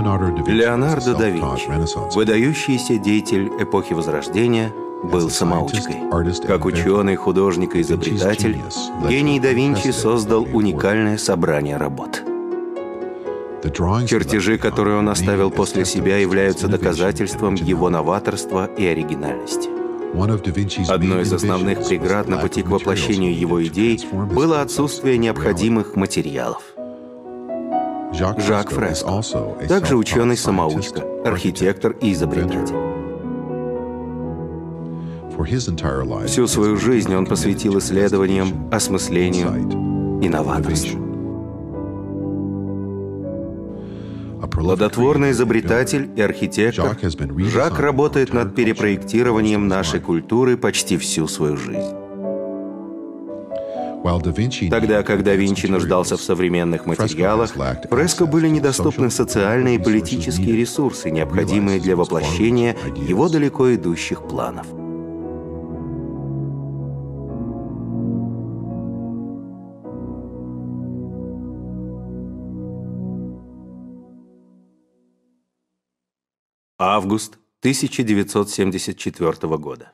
Леонардо да Винчи, выдающийся деятель эпохи Возрождения, был самоучкой. Как ученый, художник и изобретатель, гений да Винчи создал уникальное собрание работ. Чертежи, которые он оставил после себя, являются доказательством его новаторства и оригинальности. Одной из основных преград на пути к воплощению его идей было отсутствие необходимых материалов. Жак Фреско, также ученый-самоучка, архитектор и изобретатель. Всю свою жизнь он посвятил исследованиям, осмыслению и новаторству. Плодотворный изобретатель и архитектор, Жак работает над перепроектированием нашей культуры почти всю свою жизнь. Тогда, когда Винчи нуждался в современных материалах, Фреско были недоступны социальные и политические ресурсы, необходимые для воплощения его далеко идущих планов. Август 1974 года.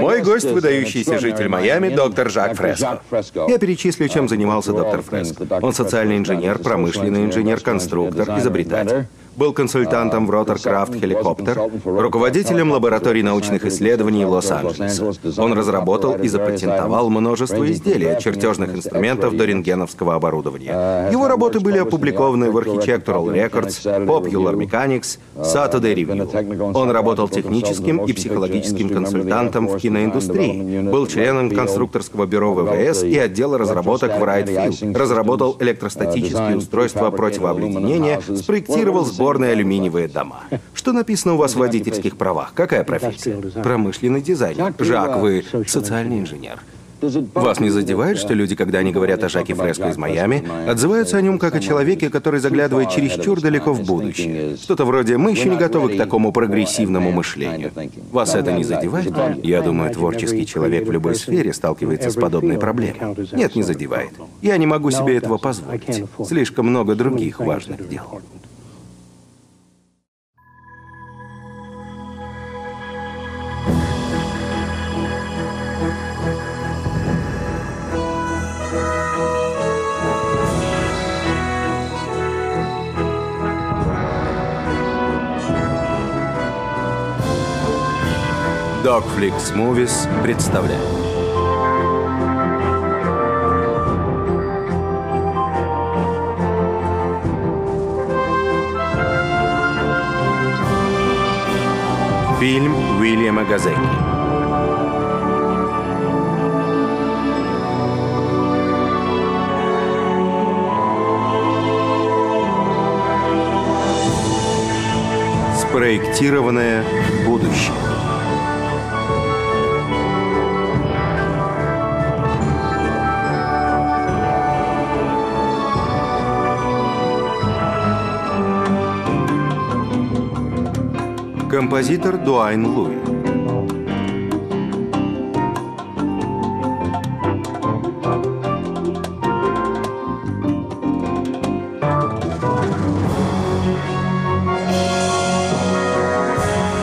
Мой гость – выдающийся житель Майами, доктор Жак Фреско. Я перечислю, чем занимался доктор Фреско. Он социальный инженер, промышленный инженер, конструктор, изобретатель. Был консультантом в Роторкрафт Хеликоптер, руководителем лаборатории научных исследований в Лос-Анджелесе. Он разработал и запатентовал множество изделий, от чертежных инструментов до рентгеновского оборудования. Его работы были опубликованы в Architectural Records, Popular Mechanics, Saturday Review. Он работал техническим и психологическим консультантом в киноиндустрии, был членом конструкторского бюро ВВС и отдела разработок в Райтфилд, разработал электростатические устройства противообледенения, спроектировал сбор сборные алюминиевые дома. Что написано у вас в водительских правах? Какая профессия? Промышленный дизайнер. Жак, вы социальный инженер. Вас не задевает, что люди, когда они говорят о Жаке Фреско из Майами, отзываются о нем как о человеке, который заглядывает чересчур далеко в будущее? Что-то вроде «мы еще не готовы к такому прогрессивному мышлению». Вас это не задевает? Я думаю, творческий человек в любой сфере сталкивается с подобной проблемой. Нет, не задевает. Я не могу себе этого позволить. Слишком много других важных дел. Dogflix Movies представляет. Фильм Уильяма Газеки. Спроектированное будущее. Композитор Дуайн Луи.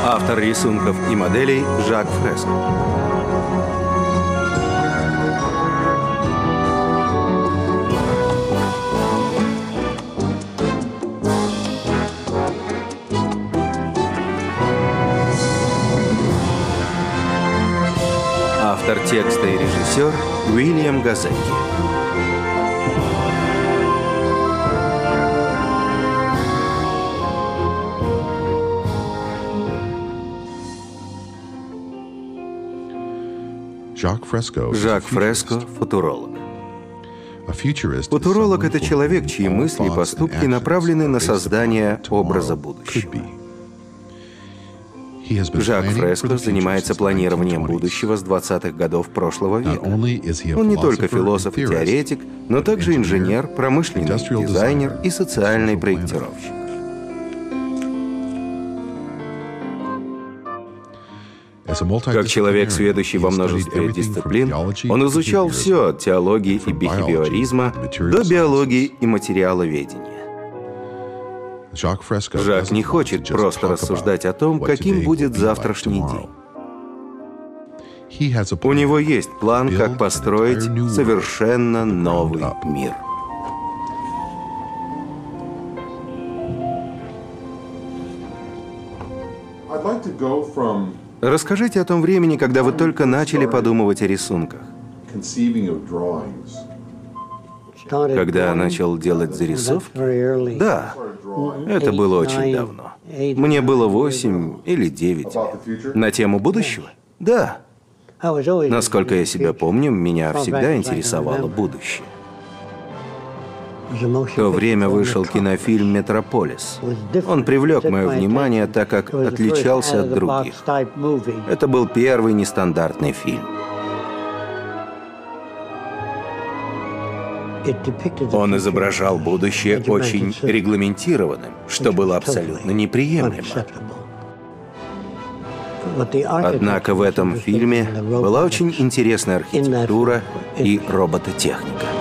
Автор рисунков и моделей Жак Фреско. Текста и режиссер Уильям Газеки. Жак Фреско – футуролог. Футуролог – это человек, чьи мысли и поступки направлены на создание образа будущего. Жак Фреско занимается планированием будущего с 20-х годов прошлого века. Он не только философ и теоретик, но также инженер, промышленный дизайнер и социальный проектировщик. Как человек, сведущий во множестве дисциплин, он изучал все от теологии и бихевиоризма до биологии и материаловедения. Жак не хочет просто рассуждать о том, каким будет завтрашний день. У него есть план, как построить совершенно новый мир. Расскажите о том времени, когда вы только начали подумывать о рисунках. Когда начал делать зарисовки? Да, это было очень давно. Мне было восемь или девять. На тему будущего? Да. Насколько я себя помню, меня всегда интересовало будущее. В то время вышел кинофильм «Метрополис». Он привлек мое внимание, так как отличался от других. Это был первый нестандартный фильм. Он изображал будущее очень регламентированным, что было абсолютно неприемлемо. Однако в этом фильме была очень интересная архитектура и робототехника.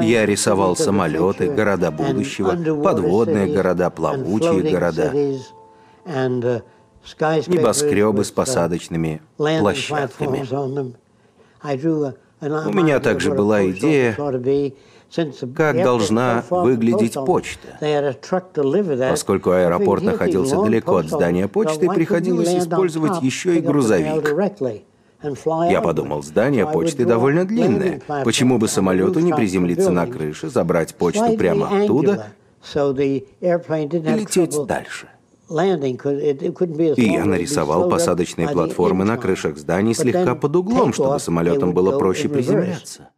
Я рисовал самолеты, города будущего, подводные города, плавучие города, небоскребы с посадочными площадками. У меня также была идея, как должна выглядеть почта. Поскольку аэропорт находился далеко от здания почты, приходилось использовать еще и грузовик. Я подумал, здание почты довольно длинное. Почему бы самолету не приземлиться на крыше, забрать почту прямо оттуда и лететь дальше? И я нарисовал посадочные платформы на крышах зданий слегка под углом, чтобы самолетам было проще приземляться.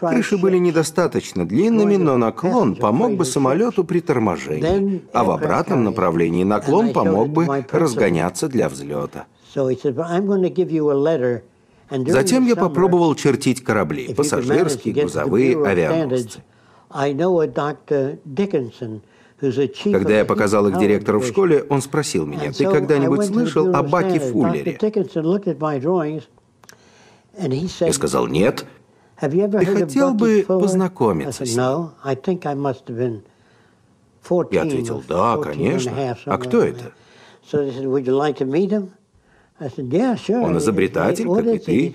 Крыши были недостаточно длинными, но наклон помог бы самолету при торможении, а в обратном направлении наклон помог бы разгоняться для взлета. Затем я попробовал чертить корабли, пассажирские, грузовые, авианосцы. Когда я показал их директору в школе, он спросил меня, «Ты когда-нибудь слышал о Баке Фуллере?» Я сказал, «Нет». Ты хотел бы познакомиться с ним? Я ответил, «Да, конечно. А кто это?» Он изобретатель, как и ты,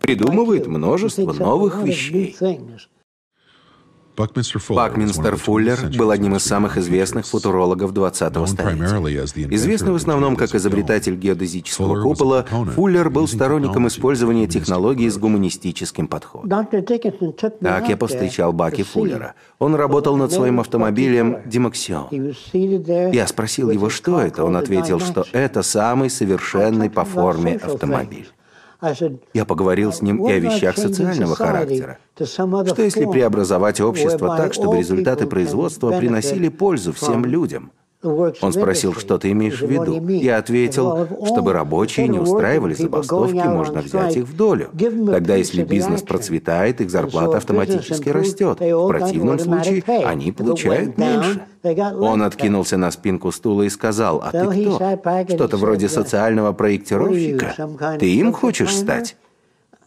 придумывает множество новых вещей. Бакминстер Фуллер был одним из самых известных футурологов 20-го столетия. Известный в основном как изобретатель геодезического купола, Фуллер был сторонником использования технологий с гуманистическим подходом. Так я повстречал Баки Фуллера. Он работал над своим автомобилем «Димаксион». Я спросил его, что это. Он ответил, что это самый совершенный по форме автомобиль. Я поговорил с ним и о вещах социального характера. Что если преобразовать общество так, чтобы результаты производства приносили пользу всем людям? Он спросил, что ты имеешь в виду. Я ответил, чтобы рабочие не устраивали забастовки, можно взять их в долю. Тогда, если бизнес процветает, их зарплата автоматически растет. В противном случае они получают меньше. Он откинулся на спинку стула и сказал, «А ты кто? Что-то вроде социального проектировщика? Ты им хочешь стать?»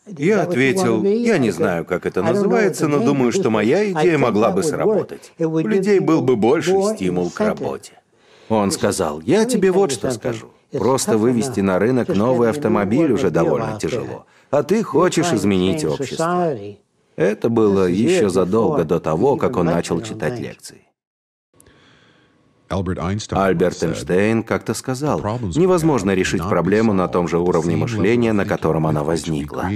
Я ответил, я не знаю, как это называется, но думаю, что моя идея могла бы сработать. У людей был бы больше стимул к работе. Он сказал, я тебе вот что скажу. Просто вывести на рынок новый автомобиль уже довольно тяжело, а ты хочешь изменить общество. Это было еще задолго до того, как он начал читать лекции. Альберт Эйнштейн как-то сказал, невозможно решить проблему на том же уровне мышления, на котором она возникла.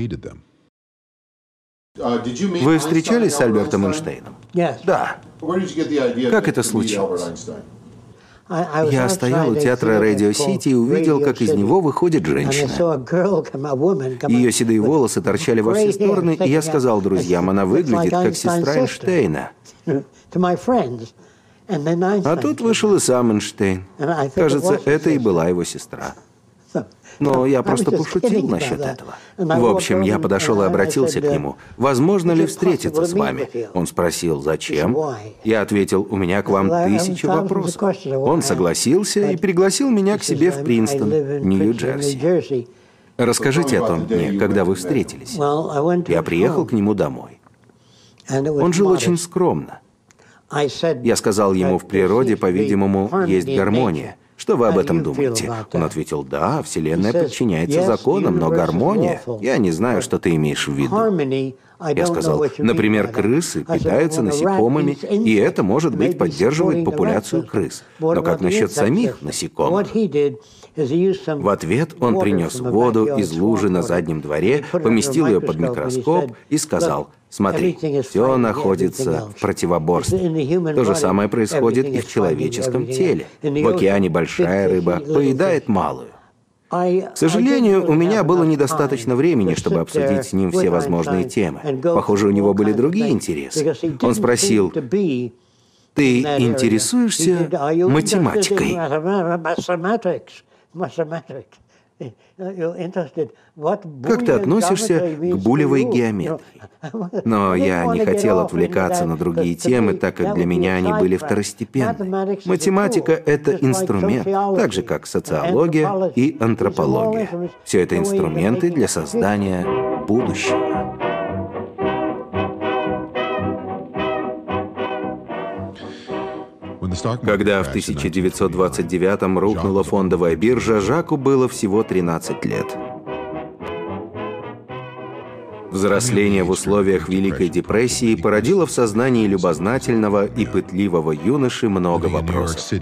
Вы встречались с Альбертом Эйнштейном? Да. Как это случилось? Я стоял у театра Радио Сити и увидел, как из него выходит женщина. Ее седые волосы торчали во все стороны, и я сказал друзьям, она выглядит как сестра Эйнштейна. А тут вышел и сам Эйнштейн. Кажется, это и была его сестра. Но я просто пошутил насчет этого. В общем, я подошел и обратился к нему. «Возможно ли встретиться с вами?» Он спросил, «Зачем?» Я ответил, «У меня к вам тысяча вопросов». Он согласился и пригласил меня к себе в Принстон, Нью-Джерси. Расскажите о том дне, когда вы встретились. Я приехал к нему домой. Он жил очень скромно. Я сказал ему, в природе, по-видимому, есть гармония. Что вы об этом думаете? Он ответил, да, Вселенная подчиняется законам, но гармония... Я не знаю, что ты имеешь в виду. Я сказал, например, крысы питаются насекомыми, и это, может быть, поддерживает популяцию крыс. Но как насчет самих насекомых? В ответ он принес воду из лужи на заднем дворе, поместил ее под микроскоп и сказал, смотри, все находится в противоборстве. То же самое происходит и в человеческом теле. В океане большая рыба поедает малую. К сожалению, у меня было недостаточно времени, чтобы обсудить с ним все возможные темы. Похоже, у него были другие интересы. Он спросил, «Ты интересуешься математикой?» Как ты относишься к булевой геометрии? Но я не хотел отвлекаться на другие темы, так как для меня они были второстепенны. Математика — это инструмент, так же, как социология и антропология. Все это инструменты для создания будущего. Когда в 1929-м рухнула фондовая биржа, Жаку было всего 13 лет. Взросление в условиях Великой депрессии породило в сознании любознательного и пытливого юноши много вопросов.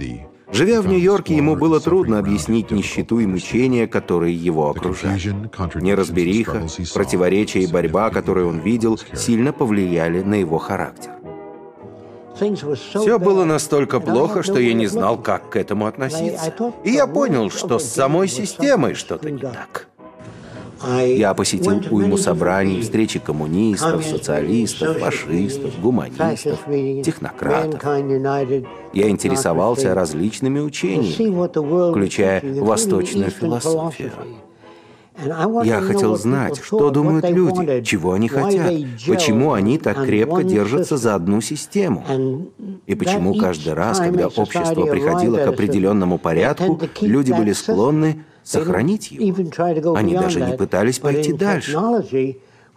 Живя в Нью-Йорке, ему было трудно объяснить нищету и мучения, которые его окружали. Неразбериха, противоречия и борьба, которые он видел, сильно повлияли на его характер. Все было настолько плохо, что я не знал, как к этому относиться. И я понял, что с самой системой что-то не так. Я посетил уйму собраний, встречи коммунистов, социалистов, фашистов, гуманистов, технократов. Я интересовался различными учениями, включая восточную философию. Я хотел знать, что думают люди, чего они хотят, почему они так крепко держатся за одну систему, и почему каждый раз, когда общество приходило к определенному порядку, люди были склонны сохранить его. Они даже не пытались пойти дальше.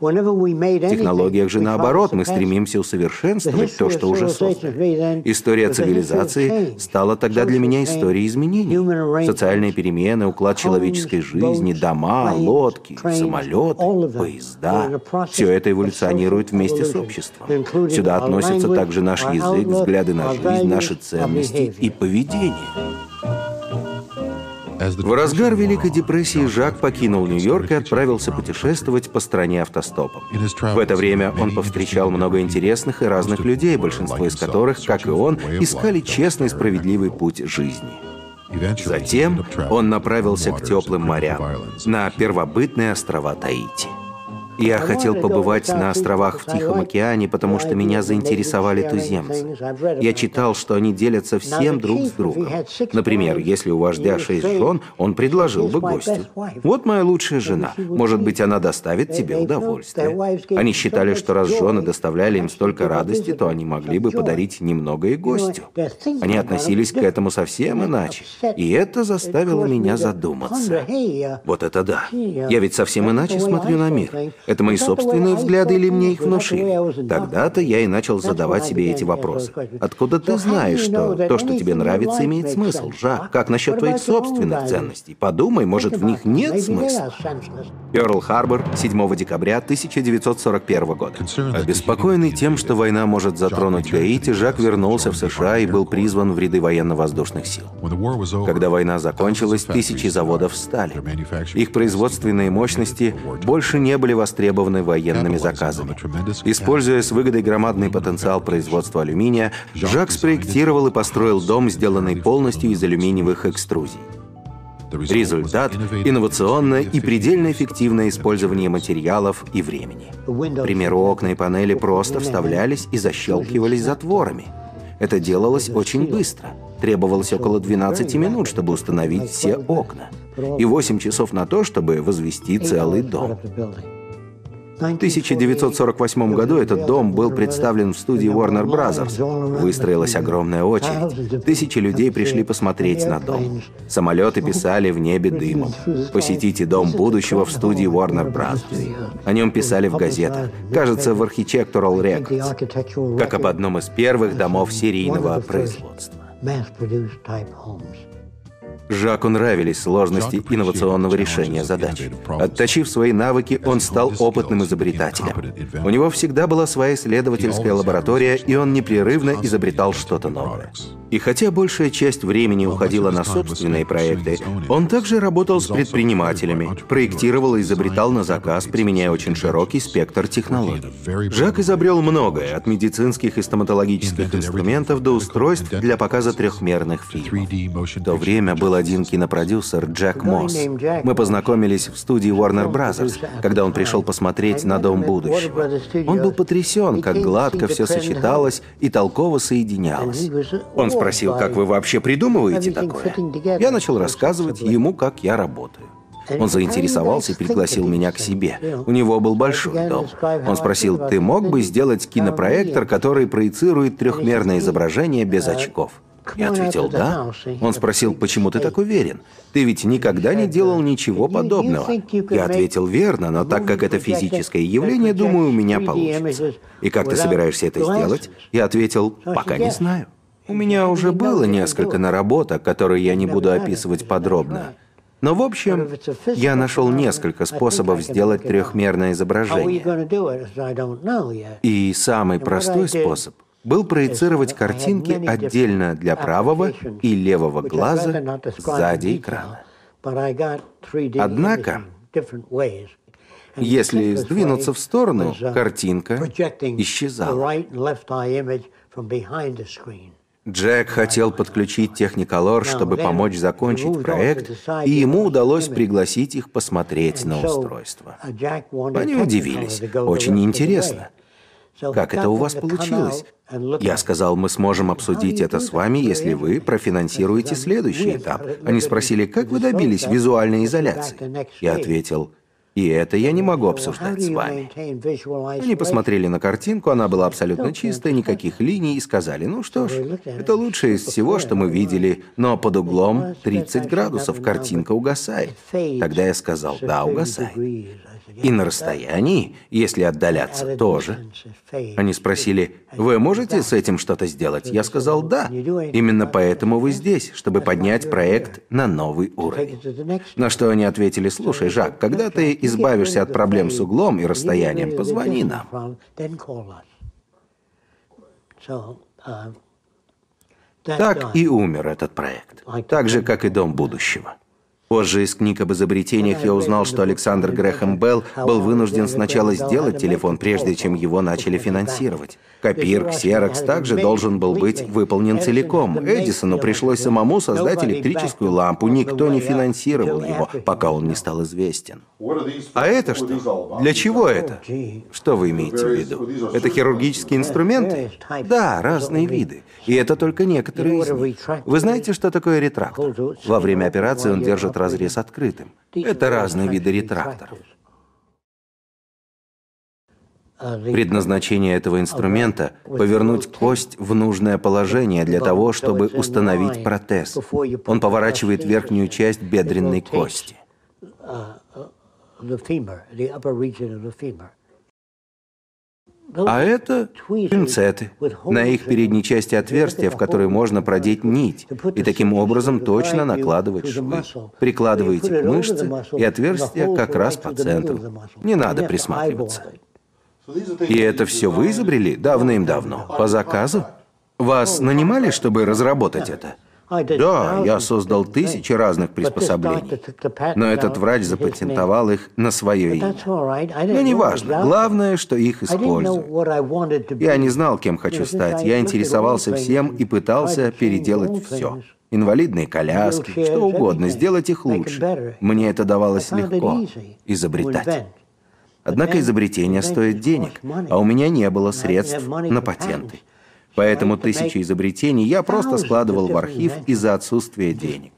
В технологиях же наоборот, мы стремимся усовершенствовать то, что уже создано. История цивилизации стала тогда для меня историей изменений. Социальные перемены, уклад человеческой жизни, дома, лодки, самолеты, поезда – все это эволюционирует вместе с обществом. Сюда относятся также наш язык, взгляды на жизнь, наши ценности и поведение. В разгар Великой депрессии Жак покинул Нью-Йорк и отправился путешествовать по стране автостопом. В это время он повстречал много интересных и разных людей, большинство из которых, как и он, искали честный и справедливый путь жизни. Затем он направился к теплым морям, на первобытные острова Таити. Я хотел побывать на островах в Тихом океане, потому что меня заинтересовали туземцы. Я читал, что они делятся всем друг с другом. Например, если у вождя шесть жен, он предложил бы гостю. «Вот моя лучшая жена. Может быть, она доставит тебе удовольствие». Они считали, что раз жены доставляли им столько радости, то они могли бы подарить немного и гостю. Они относились к этому совсем иначе. И это заставило меня задуматься. Вот это да. Я ведь совсем иначе смотрю на мир. Это мои собственные взгляды или мне их внушили? Тогда-то я и начал задавать себе эти вопросы. Откуда ты знаешь, что то, что тебе нравится, имеет смысл, Жак? Как насчет твоих собственных ценностей? Подумай, может, в них нет смысла? Перл-Харбор, 7 декабря 1941 года. Обеспокоенный тем, что война может затронуть Гаити, Жак вернулся в США и был призван в ряды военно-воздушных сил. Когда война закончилась, тысячи заводов встали. Их производственные мощности больше не были востребованы востребованы военными заказами. Используя с выгодой громадный потенциал производства алюминия, Жак спроектировал и построил дом, сделанный полностью из алюминиевых экструзий. Результат – инновационное и предельно эффективное использование материалов и времени. К примеру, окна и панели просто вставлялись и защелкивались затворами – Это делалось очень быстро. Требовалось около 12 минут, чтобы установить все окна. И 8 часов на то, чтобы возвести целый дом. В 1948 году этот дом был представлен в студии Warner Bros. Выстроилась огромная очередь. Тысячи людей пришли посмотреть на дом. Самолеты писали в небе дымом. Посетите дом будущего в студии Warner Bros. О нем писали в газетах. Кажется, в Architectural Records. Как об одном из первых домов серийного производства. Жаку нравились сложности инновационного решения задач. Отточив свои навыки, он стал опытным изобретателем. У него всегда была своя исследовательская лаборатория, и он непрерывно изобретал что-то новое. И хотя большая часть времени уходила на собственные проекты, он также работал с предпринимателями, проектировал и изобретал на заказ, применяя очень широкий спектр технологий. Жак изобрел многое, от медицинских и стоматологических инструментов до устройств для показа трехмерных фильмов. В то время был один кинопродюсер Джек Мосс. Мы познакомились в студии Warner Bros., когда он пришел посмотреть на Дом будущего. Он был потрясен, как гладко все сочеталось и толково соединялось. Он спросил, как вы вообще придумываете такое. Я начал рассказывать ему, как я работаю. Он заинтересовался и пригласил меня к себе. У него был большой дом. Он спросил, ты мог бы сделать кинопроектор, который проецирует трехмерное изображение без очков? Я ответил «да». Он спросил, почему ты так уверен? Ты ведь никогда не делал ничего подобного. Я ответил «верно, но так как это физическое явление, думаю, у меня получится». И как ты собираешься это сделать? Я ответил «пока не знаю». У меня уже было несколько наработок, которые я не буду описывать подробно. Но в общем, я нашел несколько способов сделать трехмерное изображение. И самый простой способ был проецировать картинки отдельно для правого и левого глаза сзади экрана. Однако, если сдвинуться в сторону, картинка исчезала. Джек хотел подключить Техниколор, чтобы помочь закончить проект, и ему удалось пригласить их посмотреть на устройство. Они удивились. Очень интересно. Как это у вас получилось? Я сказал, мы сможем обсудить это с вами, если вы профинансируете следующий этап. Они спросили, как вы добились визуальной изоляции? Я ответил, и это я не могу обсуждать с вами. Они посмотрели на картинку, она была абсолютно чистая, никаких линий, и сказали, ну что ж, это лучшее из всего, что мы видели, но под углом 30 градусов картинка угасает. Тогда я сказал, да, угасает. И на расстоянии, если отдаляться, тоже. Они спросили, вы можете с этим что-то сделать? Я сказал, да. Именно поэтому вы здесь, чтобы поднять проект на новый уровень. На что они ответили, слушай, Жак, когда ты избавишься от проблем с углом и расстоянием, позвони нам. Так и умер этот проект. Так же, как и Дом будущего. Позже из книг об изобретениях я узнал, что Александр Грэхэм Белл был вынужден сначала сделать телефон, прежде чем его начали финансировать. Копир Xerox также должен был быть выполнен целиком. Эдисону пришлось самому создать электрическую лампу. Никто не финансировал его, пока он не стал известен. А это что? Для чего это? Что вы имеете в виду? Это хирургические инструменты? Да, разные виды. И это только некоторые из них. Вы знаете, что такое ретрактор? Во время операции он держит разрез открытым. Это разные виды ретракторов. Предназначение этого инструмента – повернуть кость в нужное положение для того, чтобы установить протез. Он поворачивает верхнюю часть бедренной кости. А это пинцеты. На их передней части отверстия, в которые можно продеть нить, и таким образом точно накладывать швы. Прикладываете к мышце, и отверстие как раз по центру. Не надо присматриваться. И это все вы изобрели давным-давно, по заказу? Вас нанимали, чтобы разработать это? Да, я создал тысячи разных приспособлений, но этот врач запатентовал их на свое имя. Но неважно, главное, что их используют. Я не знал, кем хочу стать, я интересовался всем и пытался переделать все. Инвалидные коляски, что угодно, сделать их лучше. Мне это давалось легко, изобретать. Однако изобретение стоит денег, а у меня не было средств на патенты. Поэтому тысячи изобретений я просто складывал в архив из-за отсутствия денег.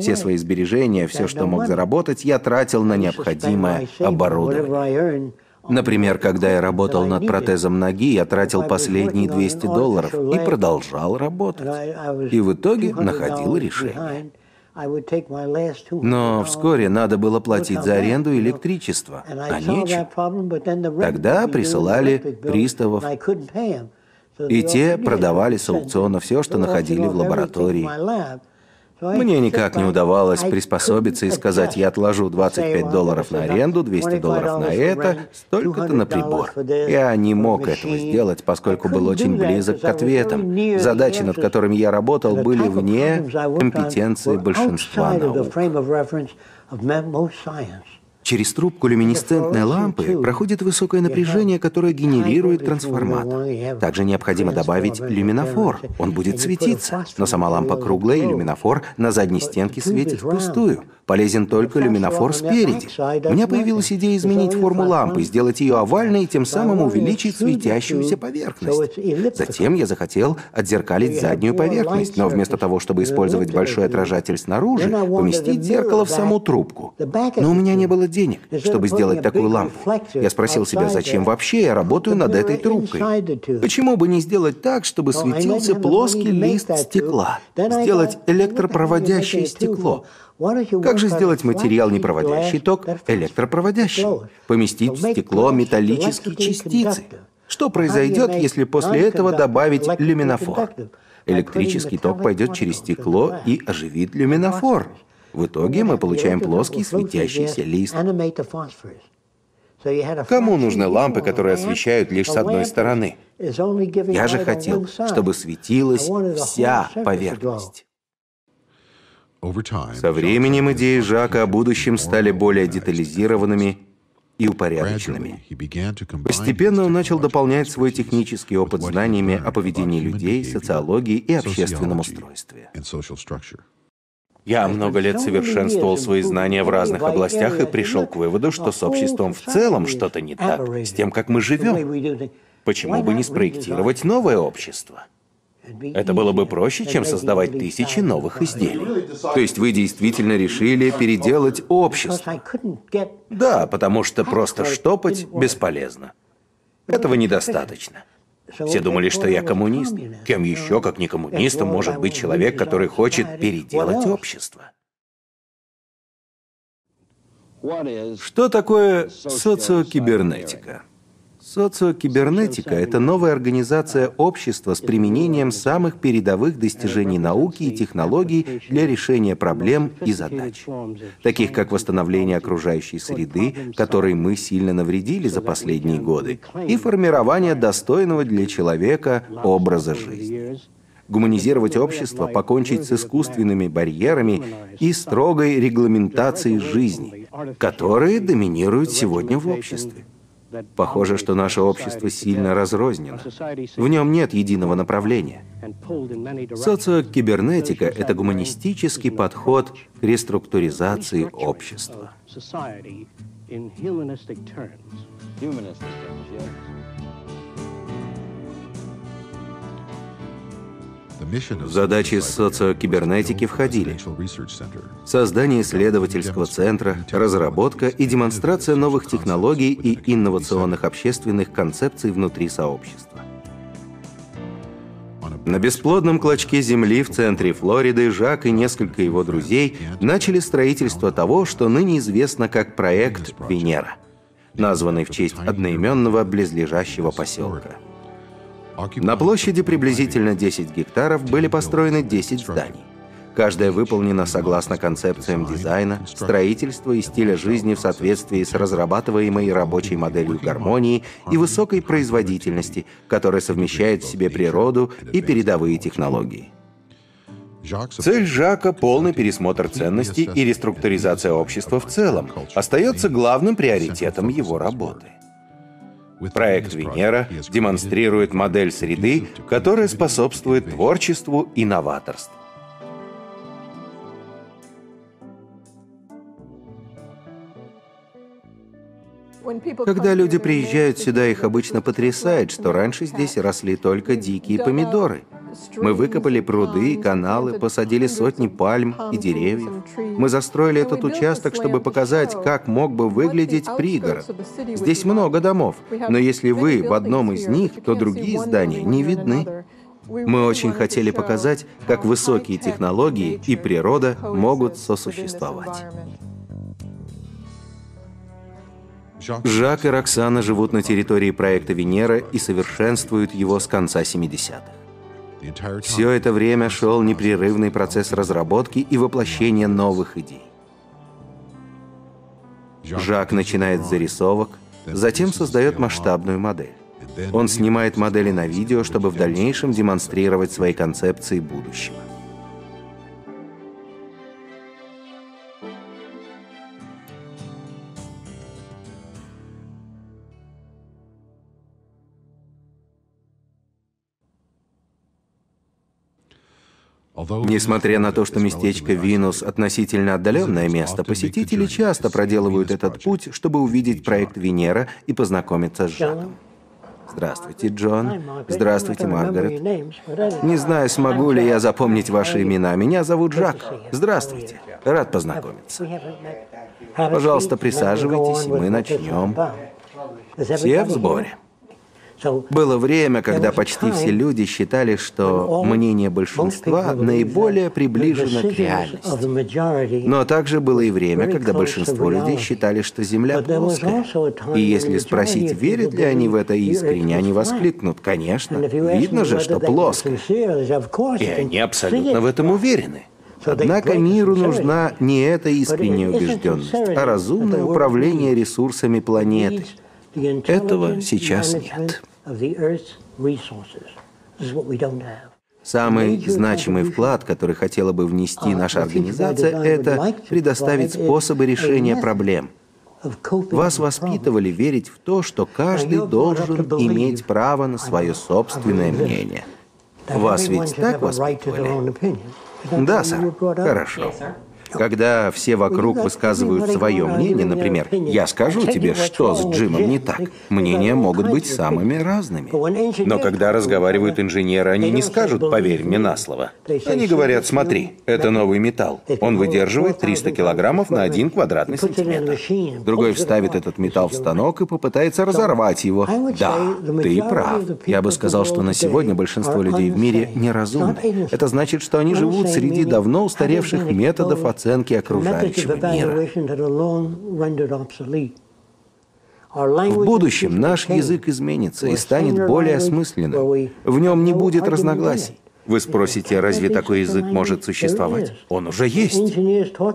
Все свои сбережения, все, что мог заработать, я тратил на необходимое оборудование. Например, когда я работал над протезом ноги, я тратил последние 200 долларов и продолжал работать. И в итоге находил решение. Но вскоре надо было платить за аренду и электричество, а нечем. Тогда присылали приставов, и те продавали с аукциона все, что находили в лаборатории. Мне никак не удавалось приспособиться и сказать, я отложу 25 долларов на аренду, 200 долларов на это, столько-то на прибор. Я не мог этого сделать, поскольку был очень близок к ответам. Задачи, над которыми я работал, были вне компетенции большинства наук. Через трубку люминесцентной лампы проходит высокое напряжение, которое генерирует трансформатор. Также необходимо добавить люминофор. Он будет светиться, но сама лампа круглая, и люминофор на задней стенке светит впустую. Полезен только люминофор спереди. У меня появилась идея изменить форму лампы, сделать ее овальной и тем самым увеличить светящуюся поверхность. Затем я захотел отзеркалить заднюю поверхность, но вместо того, чтобы использовать большой отражатель снаружи, поместить зеркало в саму трубку. Но у меня не было денег, чтобы сделать такую лампу. Я спросил себя, зачем вообще я работаю над этой трубкой? Почему бы не сделать так, чтобы светился плоский лист стекла? Сделать электропроводящее стекло. Как же сделать материал, не проводящий ток, электропроводящим? Поместить в стекло металлические частицы. Что произойдет, если после этого добавить люминофор? Электрический ток пойдет через стекло и оживит люминофор. В итоге мы получаем плоский светящийся лист. Кому нужны лампы, которые освещают лишь с одной стороны? Я же хотел, чтобы светилась вся поверхность. Со временем идеи Жака о будущем стали более детализированными и упорядоченными. Постепенно он начал дополнять свой технический опыт знаниями о поведении людей, социологии и общественном устройстве. Я много лет совершенствовал свои знания в разных областях и пришел к выводу, что с обществом в целом что-то не так, с тем, как мы живем. Почему бы не спроектировать новое общество? Это было бы проще, чем создавать тысячи новых изделий. То есть вы действительно решили переделать общество? Да, потому что просто штопать бесполезно. Этого недостаточно. Все думали, что я коммунист. Кем еще, как не коммунистом, может быть человек, который хочет переделать общество? Что такое социокибернетика? Социокибернетика – это новая организация общества с применением самых передовых достижений науки и технологий для решения проблем и задач, таких как восстановление окружающей среды, которой мы сильно навредили за последние годы, и формирование достойного для человека образа жизни гуманизировать общество, покончить с искусственными барьерами и строгой регламентацией жизни, которые доминируют сегодня в обществе. Похоже, что наше общество сильно разрознено. В нем нет единого направления. Социокибернетика — это гуманистический подход к реструктуризации общества. Задачи социокибернетики входили создание исследовательского центра, разработка и демонстрация новых технологий и инновационных общественных концепций внутри сообщества. На бесплодном клочке земли в центре Флориды Жак и несколько его друзей начали строительство того, что ныне известно как проект «Венера», названный в честь одноименного близлежащего поселка. На площади приблизительно 10 гектаров были построены 10 зданий. Каждая выполнена согласно концепциям дизайна, строительства и стиля жизни в соответствии с разрабатываемой рабочей моделью гармонии и высокой производительности, которая совмещает в себе природу и передовые технологии. Цель Жака — полный пересмотр ценностей и реструктуризация общества в целом — остается главным приоритетом его работы. Проект Венера демонстрирует модель среды, которая способствует творчеству и новаторству. Когда люди приезжают сюда, их обычно потрясает, что раньше здесь росли только дикие помидоры. Мы выкопали пруды и каналы, посадили сотни пальм и деревьев. Мы застроили этот участок, чтобы показать, как мог бы выглядеть пригород. Здесь много домов, но если вы в одном из них, то другие здания не видны. Мы очень хотели показать, как высокие технологии и природа могут сосуществовать. Жак и Роксана живут на территории проекта Венера и совершенствуют его с конца 70-х. Все это время шел непрерывный процесс разработки и воплощения новых идей. Жак начинает с зарисовок, затем создает масштабную модель. Он снимает модели на видео, чтобы в дальнейшем демонстрировать свои концепции будущего. Несмотря на то, что местечко Винус относительно отдаленное место, посетители часто проделывают этот путь, чтобы увидеть проект Венера и познакомиться с Жаком. Здравствуйте, Джон. Здравствуйте, Маргарет. Не знаю, смогу ли я запомнить ваши имена. Меня зовут Жак. Здравствуйте. Рад познакомиться. Пожалуйста, присаживайтесь, и мы начнем. Все в сборе. Было время, когда почти все люди считали, что мнение большинства наиболее приближено к реальности. Но также было и время, когда большинство людей считали, что Земля плоская. И если спросить, верят ли они в это искренне, они воскликнут, конечно, видно же, что плоская. И они абсолютно в этом уверены. Однако миру нужна не эта искренняя убежденность, а разумное управление ресурсами планеты. Этого сейчас нет. Самый значимый вклад, который хотела бы внести наша организация, это предоставить способы решения проблем. Вас воспитывали верить в то, что каждый должен иметь право на свое собственное мнение. Вас ведь так воспитывали? Да, сэр. Хорошо. Когда все вокруг высказывают свое мнение, например, «Я скажу тебе, что с Джимом не так», мнения могут быть самыми разными. Но когда разговаривают инженеры, они не скажут «поверь мне на слово». Они говорят «смотри, это новый металл. Он выдерживает 300 килограммов на один квадратный сантиметр». Другой вставит этот металл в станок и попытается разорвать его. Да, ты прав. Я бы сказал, что на сегодня большинство людей в мире неразумны. Это значит, что они живут среди давно устаревших методов оценки оценки окружающего мира. В будущем наш язык изменится и станет более осмысленным. В нем не будет разногласий. Вы спросите, разве такой язык может существовать? Он уже есть.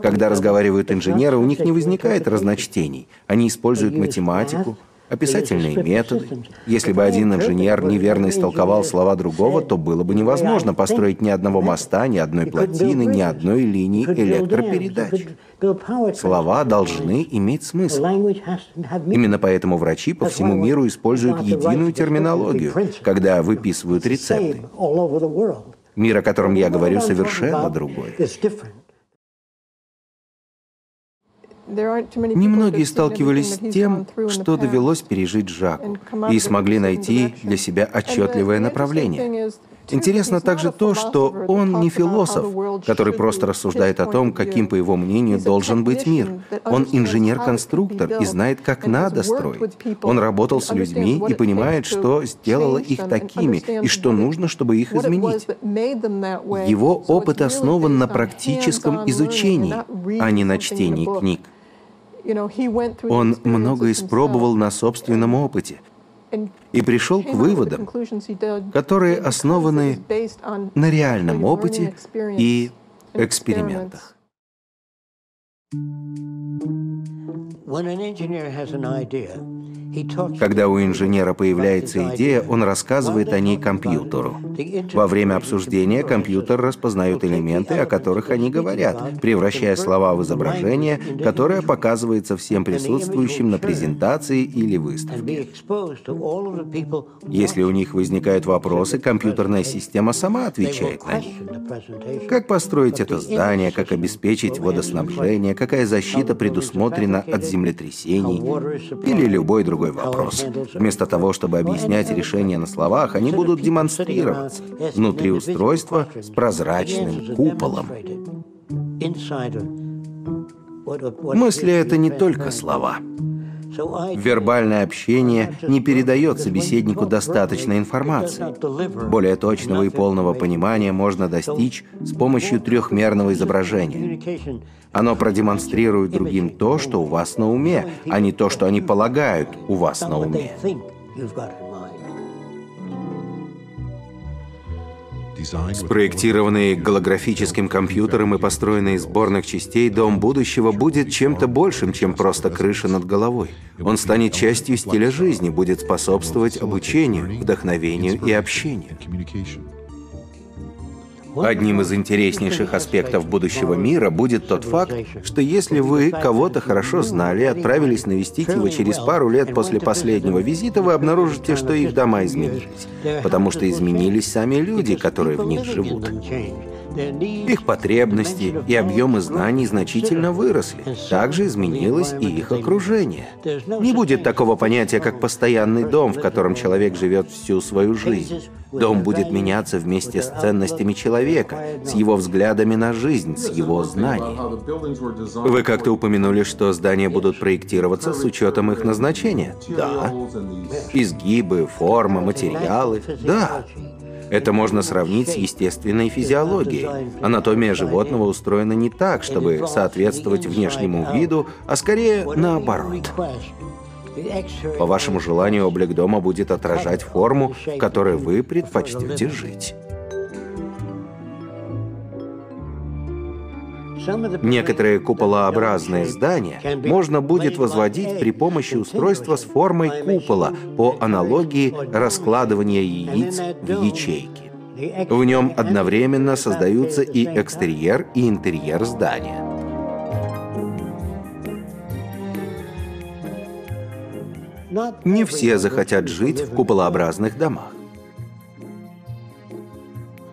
Когда разговаривают инженеры, у них не возникает разночтений. Они используют математику, описательные методы. Если бы один инженер неверно истолковал слова другого, то было бы невозможно построить ни одного моста, ни одной плотины, ни одной линии электропередач. Слова должны иметь смысл. Именно поэтому врачи по всему миру используют единую терминологию, когда выписывают рецепты. Мир, о котором я говорю, совершенно другой. Немногие сталкивались с тем, что довелось пережить Жаку, и смогли найти для себя отчетливое направление. Интересно также то, что он не философ, который просто рассуждает о том, каким, по его мнению, должен быть мир. Он инженер-конструктор и знает, как надо строить. Он работал с людьми и понимает, что сделало их такими, и что нужно, чтобы их изменить. Его опыт основан на практическом изучении, а не на чтении книг. Он много испробовал на собственном опыте и пришел к выводам, которые основаны на реальном опыте и экспериментах. Когда у инженера появляется идея, он рассказывает о ней компьютеру. Во время обсуждения компьютер распознает элементы, о которых они говорят, превращая слова в изображение, которое показывается всем присутствующим на презентации или выставке. Если у них возникают вопросы, компьютерная система сама отвечает на них. Как построить это здание, как обеспечить водоснабжение, какая защита предусмотрена от землетрясений или любой другой вопрос. Вместо того, чтобы объяснять решение на словах, они будут демонстрироваться внутри устройства с прозрачным куполом. Мысли — это не только слова. Вербальное общение не передает собеседнику достаточной информации. Более точного и полного понимания можно достичь с помощью трехмерного изображения. Оно продемонстрирует другим то, что у вас на уме, а не то, что они полагают у вас на уме. Спроектированный голографическим компьютером и построенный из сборных частей, дом будущего будет чем-то большим, чем просто крыша над головой. Он станет частью стиля жизни, будет способствовать обучению, вдохновению и общению. Одним из интереснейших аспектов будущего мира будет тот факт, что если вы кого-то хорошо знали и отправились навестить его через пару лет после последнего визита, вы обнаружите, что их дома изменились, потому что изменились сами люди, которые в них живут. Их потребности и объемы знаний значительно выросли. Также изменилось и их окружение. Не будет такого понятия, как постоянный дом, в котором человек живет всю свою жизнь. Дом будет меняться вместе с ценностями человека, с его взглядами на жизнь, с его знаний. Вы как-то упомянули, что здания будут проектироваться с учетом их назначения. Да. Изгибы, форма, материалы. Да. Это можно сравнить с естественной физиологией. Анатомия животного устроена не так, чтобы соответствовать внешнему виду, а скорее наоборот. По вашему желанию облик дома будет отражать форму, в которой вы предпочтете жить. Некоторые куполообразные здания можно будет возводить при помощи устройства с формой купола по аналогии раскладывания яиц в ячейки. В нем одновременно создаются и экстерьер, и интерьер здания. Не все захотят жить в куполообразных домах.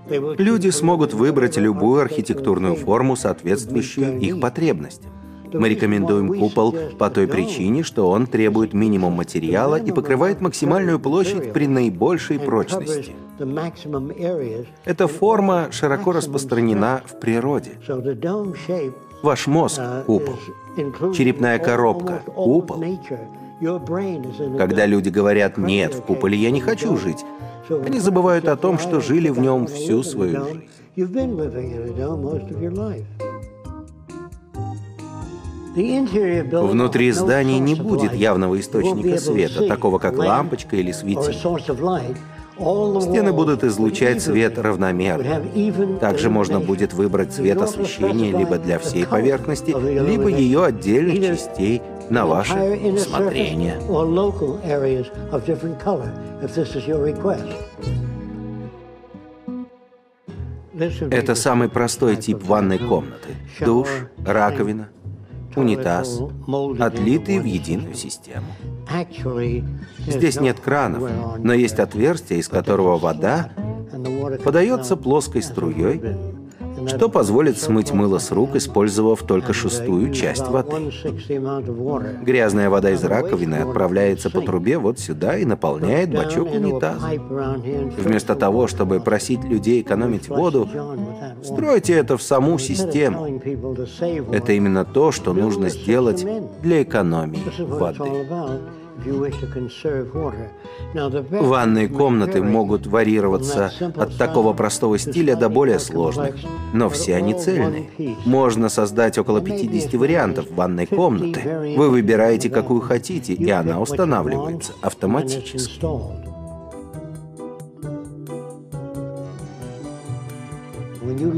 Люди смогут выбрать любую архитектурную форму, соответствующую их потребностям. Мы рекомендуем купол по той причине, что он требует минимум материала и покрывает максимальную площадь при наибольшей прочности. Эта форма широко распространена в природе. Ваш мозг — купол. Черепная коробка — купол. Когда люди говорят «нет, в куполе я не хочу жить», они забывают о том, что жили в нем всю свою жизнь. Внутри здания не будет явного источника света, такого как лампочка или светильник. Стены будут излучать свет равномерно. Также можно будет выбрать цвет освещения либо для всей поверхности, либо ее отдельных частей на ваше усмотрение. Это самый простой тип ванной комнаты. Душ, раковина, унитаз, отлитые в единую систему. Здесь нет кранов, но есть отверстие, из которого вода подается плоской струей что позволит смыть мыло с рук, использовав только шестую часть воды. Грязная вода из раковины отправляется по трубе вот сюда и наполняет бачок унитаза. Вместо того, чтобы просить людей экономить воду, стройте это в саму систему. Это именно то, что нужно сделать для экономии воды. Ванные комнаты могут варьироваться от такого простого стиля до более сложных, но все они цельные. Можно создать около 50 вариантов ванной комнаты. Вы выбираете, какую хотите, и она устанавливается автоматически.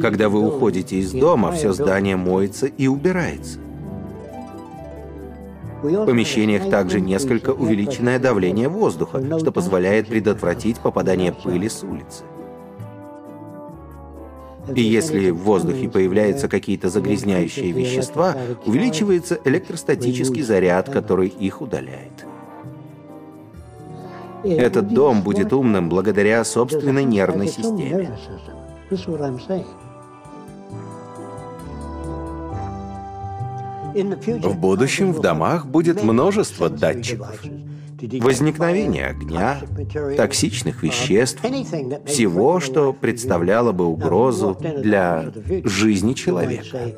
Когда вы уходите из дома, все здание моется и убирается. В помещениях также несколько увеличенное давление воздуха, что позволяет предотвратить попадание пыли с улицы. И если в воздухе появляются какие-то загрязняющие вещества, увеличивается электростатический заряд, который их удаляет. Этот дом будет умным благодаря собственной нервной системе. В будущем в домах будет множество датчиков. Возникновение огня, токсичных веществ, всего, что представляло бы угрозу для жизни человека.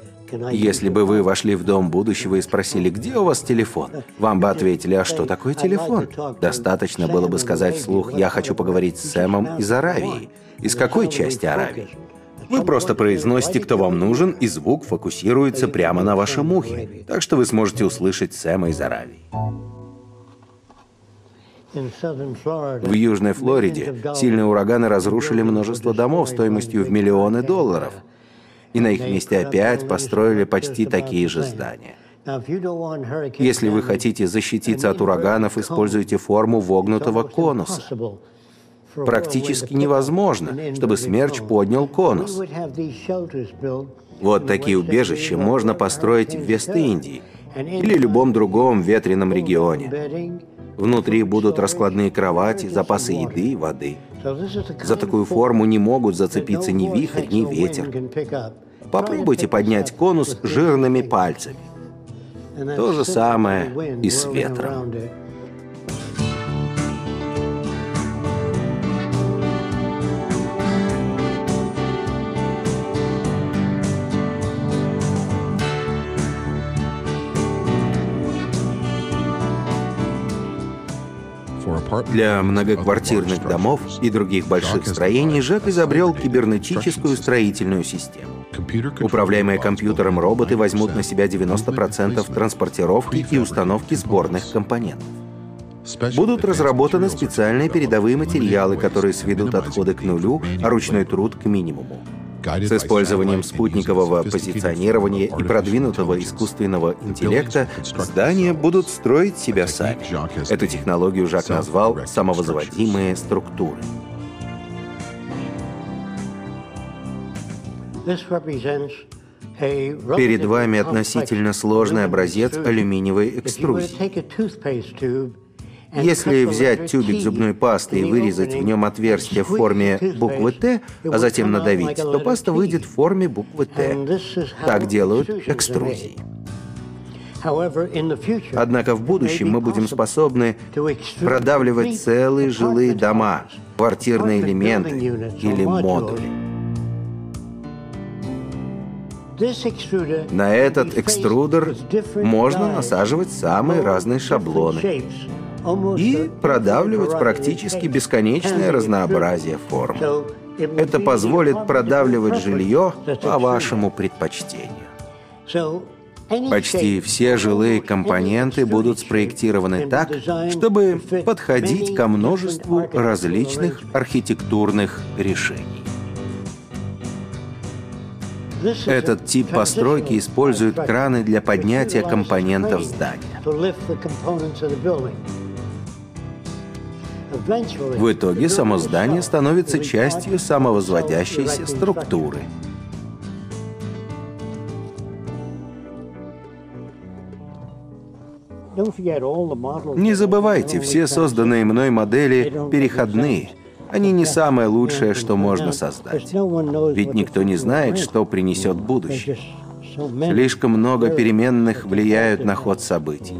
Если бы вы вошли в дом будущего и спросили, где у вас телефон, вам бы ответили, а что такое телефон? Достаточно было бы сказать вслух, я хочу поговорить с Сэмом из Аравии. Из какой части Аравии? Вы просто произносите, кто вам нужен, и звук фокусируется прямо на вашем ухе. Так что вы сможете услышать Сэма из Аравии. В Южной Флориде сильные ураганы разрушили множество домов стоимостью в миллионы долларов. И на их месте опять построили почти такие же здания. Если вы хотите защититься от ураганов, используйте форму вогнутого конуса практически невозможно, чтобы смерч поднял конус. Вот такие убежища можно построить в Вест-Индии или любом другом ветреном регионе. Внутри будут раскладные кровати, запасы еды и воды. За такую форму не могут зацепиться ни вихрь, ни ветер. Попробуйте поднять конус жирными пальцами. То же самое и с ветром. Для многоквартирных домов и других больших строений Жак изобрел кибернетическую строительную систему. Управляемые компьютером роботы возьмут на себя 90% транспортировки и установки сборных компонентов. Будут разработаны специальные передовые материалы, которые сведут отходы к нулю, а ручной труд к минимуму. С использованием спутникового позиционирования и продвинутого искусственного интеллекта здания будут строить себя сами. Эту технологию Жак назвал «самовозводимые структуры». Перед вами относительно сложный образец алюминиевой экструзии. Если взять тюбик зубной пасты и вырезать в нем отверстие в форме буквы «Т», а затем надавить, то паста выйдет в форме буквы «Т». Так делают экструзии. Однако в будущем мы будем способны продавливать целые жилые дома, квартирные элементы или модули. На этот экструдер можно насаживать самые разные шаблоны и продавливать практически бесконечное разнообразие форм. Это позволит продавливать жилье по вашему предпочтению. Почти все жилые компоненты будут спроектированы так, чтобы подходить ко множеству различных архитектурных решений. Этот тип постройки использует краны для поднятия компонентов здания. В итоге само здание становится частью самовозводящейся структуры. Не забывайте, все созданные мной модели переходные. Они не самое лучшее, что можно создать. Ведь никто не знает, что принесет будущее. Слишком много переменных влияют на ход событий.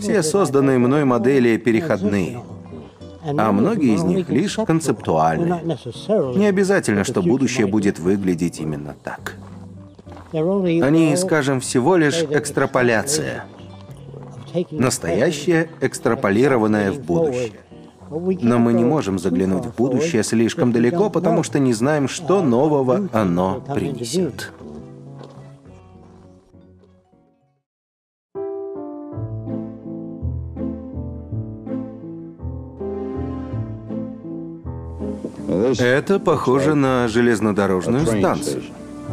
Все созданные мной модели переходные а многие из них лишь концептуальны. Не обязательно, что будущее будет выглядеть именно так. Они, скажем, всего лишь экстраполяция. Настоящее, экстраполированное в будущее. Но мы не можем заглянуть в будущее слишком далеко, потому что не знаем, что нового оно принесет. Это похоже на железнодорожную станцию.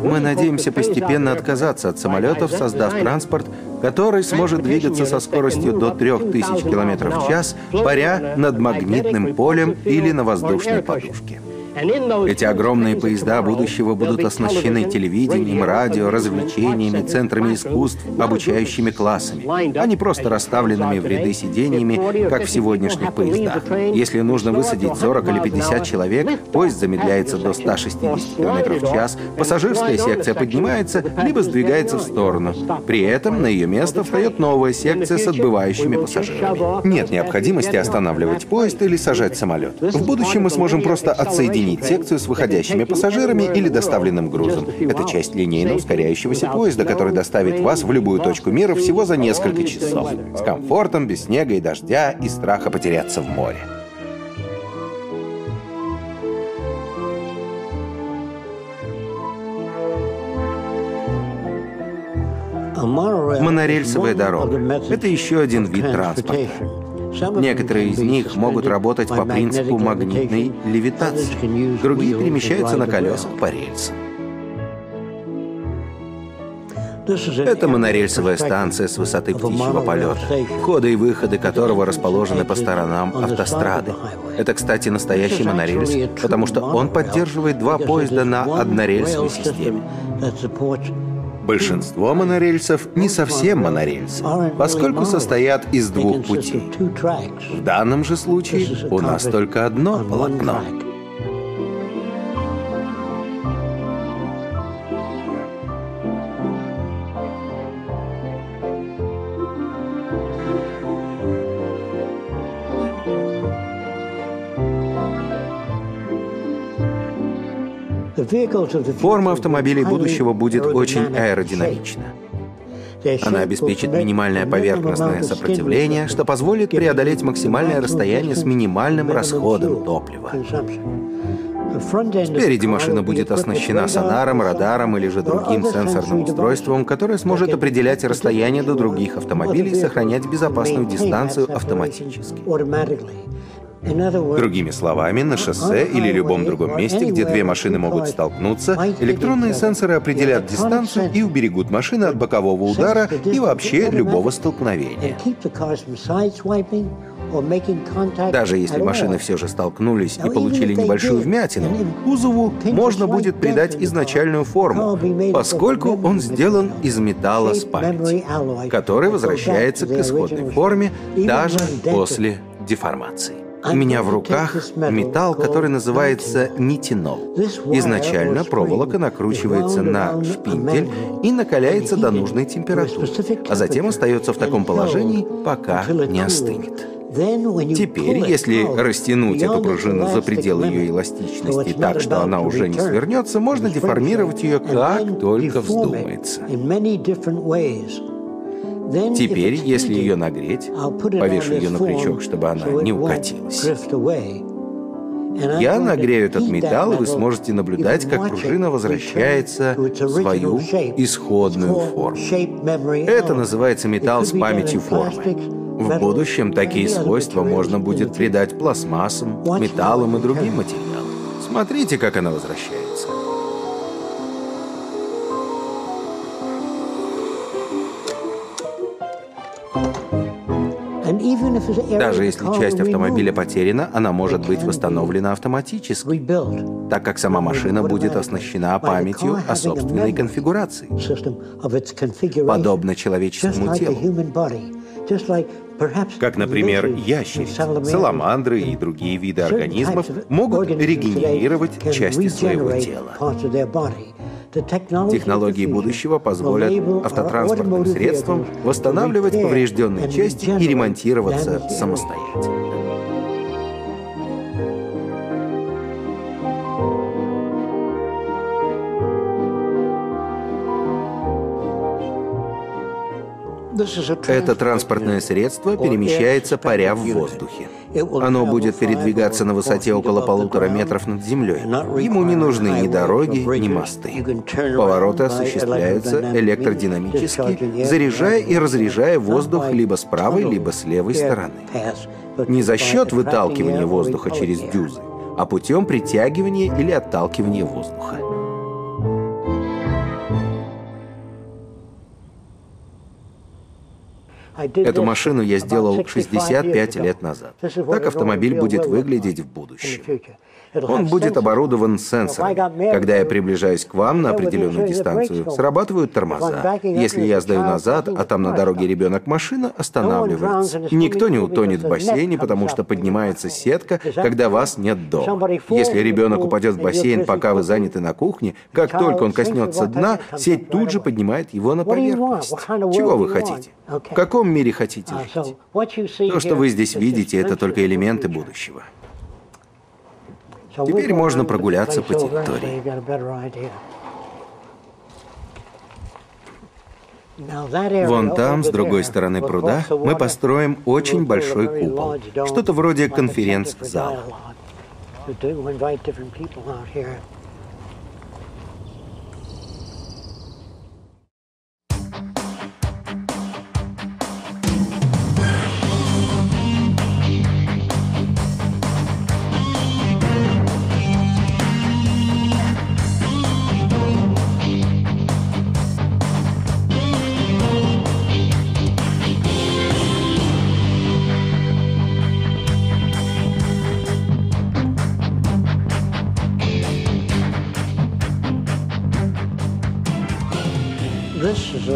Мы надеемся постепенно отказаться от самолетов, создав транспорт, который сможет двигаться со скоростью до 3000 км в час, паря над магнитным полем или на воздушной подушке. Эти огромные поезда будущего будут оснащены телевидением, радио, развлечениями, центрами искусств, обучающими классами, а не просто расставленными в ряды сидениями, как в сегодняшних поездах. Если нужно высадить 40 или 50 человек, поезд замедляется до 160 км в час, пассажирская секция поднимается, либо сдвигается в сторону. При этом на ее место встает новая секция с отбывающими пассажирами. Нет необходимости останавливать поезд или сажать самолет. В будущем мы сможем просто отсоединить соединить секцию с выходящими пассажирами или доставленным грузом. Это часть линейно ускоряющегося поезда, который доставит вас в любую точку мира всего за несколько часов. С комфортом, без снега и дождя и страха потеряться в море. Монорельсовая дорога — это еще один вид транспорта. Некоторые из них могут работать по принципу магнитной левитации, другие перемещаются на колесах по рельсам. Это монорельсовая станция с высоты птичьего полета, входы и выходы которого расположены по сторонам автострады. Это, кстати, настоящий монорельс, потому что он поддерживает два поезда на однорельсовой системе. Большинство монорельсов не совсем монорельсы, поскольку состоят из двух путей. В данном же случае у нас только одно полотно. Форма автомобилей будущего будет очень аэродинамична. Она обеспечит минимальное поверхностное сопротивление, что позволит преодолеть максимальное расстояние с минимальным расходом топлива. Спереди машина будет оснащена сонаром, радаром или же другим сенсорным устройством, которое сможет определять расстояние до других автомобилей и сохранять безопасную дистанцию автоматически. Другими словами, на шоссе или любом другом месте, где две машины могут столкнуться, электронные сенсоры определят дистанцию и уберегут машины от бокового удара и вообще любого столкновения. Даже если машины все же столкнулись и получили небольшую вмятину, кузову можно будет придать изначальную форму, поскольку он сделан из металла с памяти, который возвращается к исходной форме даже после деформации. У меня в руках металл, который называется нитинол. Изначально проволока накручивается на шпиндель и накаляется до нужной температуры, а затем остается в таком положении, пока не остынет. Теперь, если растянуть эту пружину за пределы ее эластичности так, что она уже не свернется, можно деформировать ее как только вздумается. Теперь, если ее нагреть, повешу ее на крючок, чтобы она не укатилась. Я нагрею этот металл, и вы сможете наблюдать, как пружина возвращается в свою исходную форму. Это называется металл с памятью формы. В будущем такие свойства можно будет придать пластмассам, металлам и другим материалам. Смотрите, как она возвращается. Даже если часть автомобиля потеряна, она может быть восстановлена автоматически, так как сама машина будет оснащена памятью о собственной конфигурации, подобно человеческому телу. Как, например, ящерицы, саламандры и другие виды организмов могут регенерировать части своего тела. Технологии будущего позволят автотранспортным средствам восстанавливать поврежденные части и ремонтироваться самостоятельно. Это транспортное средство перемещается паря в воздухе. Оно будет передвигаться на высоте около полутора метров над землей. Ему не нужны ни дороги, ни мосты. Повороты осуществляются электродинамически, заряжая и разряжая воздух либо с правой, либо с левой стороны. Не за счет выталкивания воздуха через дюзы, а путем притягивания или отталкивания воздуха. Эту машину я сделал 65 лет назад. Так автомобиль будет выглядеть в будущем. Он будет оборудован сенсорами. Когда я приближаюсь к вам на определенную дистанцию, срабатывают тормоза. Если я сдаю назад, а там на дороге ребенок машина, останавливается. Никто не утонет в бассейне, потому что поднимается сетка, когда вас нет дома. Если ребенок упадет в бассейн, пока вы заняты на кухне, как только он коснется дна, сеть тут же поднимает его на поверхность. Чего вы хотите? В каком мире хотите жить? То, что вы здесь видите, это только элементы будущего. Теперь можно прогуляться по территории. Вон там, с другой стороны пруда, мы построим очень большой купол. Что-то вроде конференц-зала.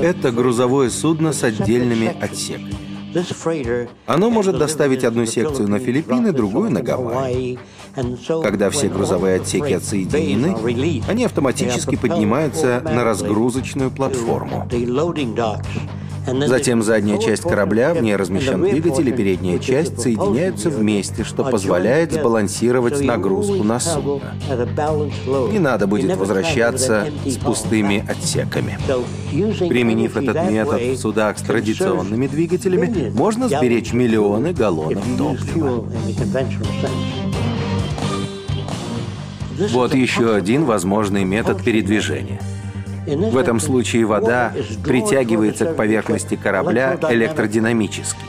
Это грузовое судно с отдельными отсеками. Оно может доставить одну секцию на Филиппины, другую на Гавайи. Когда все грузовые отсеки отсоединены, они автоматически поднимаются на разгрузочную платформу. Затем задняя часть корабля, в ней размещен двигатель и передняя часть соединяются вместе, что позволяет сбалансировать нагрузку на судно. Не надо будет возвращаться с пустыми отсеками. Применив этот метод в судах с традиционными двигателями, можно сберечь миллионы галлонов топлива. Вот еще один возможный метод передвижения. В этом случае вода притягивается к поверхности корабля электродинамически,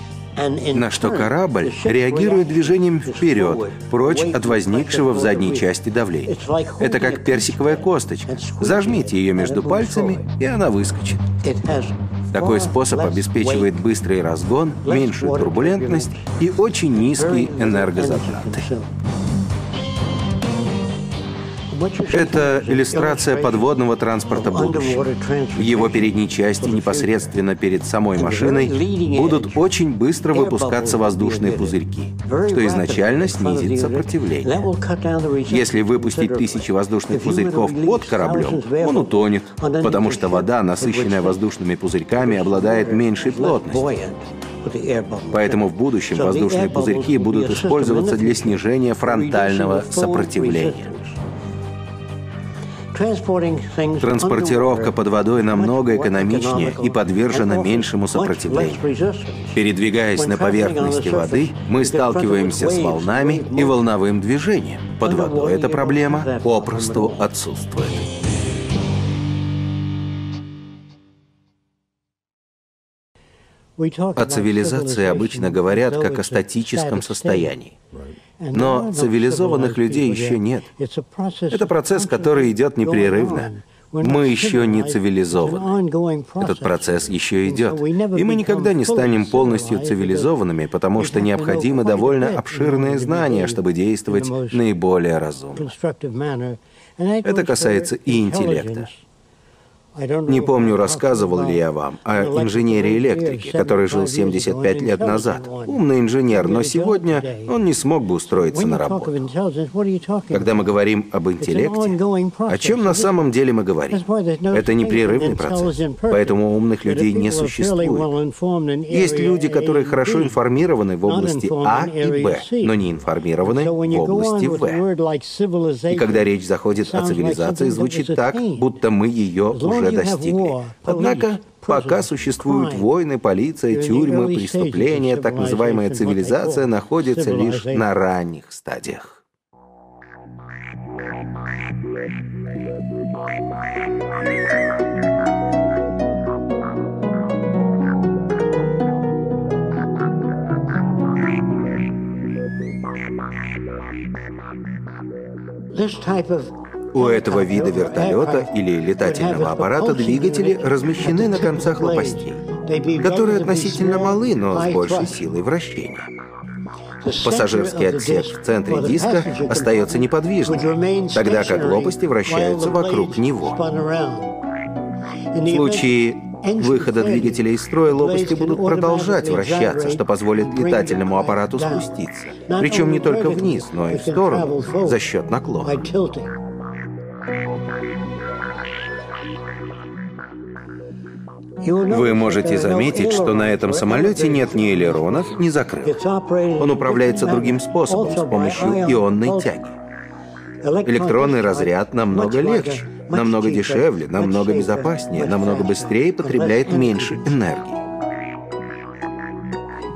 на что корабль реагирует движением вперед, прочь от возникшего в задней части давления. Это как персиковая косточка. Зажмите ее между пальцами, и она выскочит. Такой способ обеспечивает быстрый разгон, меньшую турбулентность и очень низкие энергозатраты. Это иллюстрация подводного транспорта будущего. В его передней части, непосредственно перед самой машиной, будут очень быстро выпускаться воздушные пузырьки, что изначально снизит сопротивление. Если выпустить тысячи воздушных пузырьков под кораблем, он утонет, потому что вода, насыщенная воздушными пузырьками, обладает меньшей плотностью. Поэтому в будущем воздушные пузырьки будут использоваться для снижения фронтального сопротивления. Транспортировка под водой намного экономичнее и подвержена меньшему сопротивлению. Передвигаясь на поверхности воды, мы сталкиваемся с волнами и волновым движением. Под водой эта проблема попросту отсутствует. О цивилизации обычно говорят как о статическом состоянии. Но цивилизованных людей еще нет. Это процесс, который идет непрерывно. Мы еще не цивилизованы. Этот процесс еще идет. И мы никогда не станем полностью цивилизованными, потому что необходимы довольно обширные знания, чтобы действовать наиболее разумно. Это касается и интеллекта. Не помню, рассказывал ли я вам о инженере-электрике, который жил 75 лет назад. Умный инженер, но сегодня он не смог бы устроиться на работу. Когда мы говорим об интеллекте, о чем на самом деле мы говорим? Это непрерывный процесс, поэтому умных людей не существует. Есть люди, которые хорошо информированы в области А и Б, но не информированы в области В. И когда речь заходит о цивилизации, звучит так, будто мы ее уже уже достигли. Однако, пока существуют войны, полиция, тюрьмы, преступления, так называемая цивилизация находится лишь на ранних стадиях. This type of у этого вида вертолета или летательного аппарата двигатели размещены на концах лопастей. которые относительно малы, но с большей силой вращения. Пассажирский отсек в центре диска остается неподвижным, тогда как лопасти вращаются вокруг него. В случае выхода двигателя из строя лопасти будут продолжать вращаться, что позволит летательному аппарату спуститься. Причем не только вниз, но и в сторону за счет наклона. Вы можете заметить, что на этом самолете нет ни элеронов, ни закрылок. Он управляется другим способом, с помощью ионной тяги. Электронный разряд намного легче, намного дешевле, намного безопаснее, намного быстрее потребляет меньше энергии.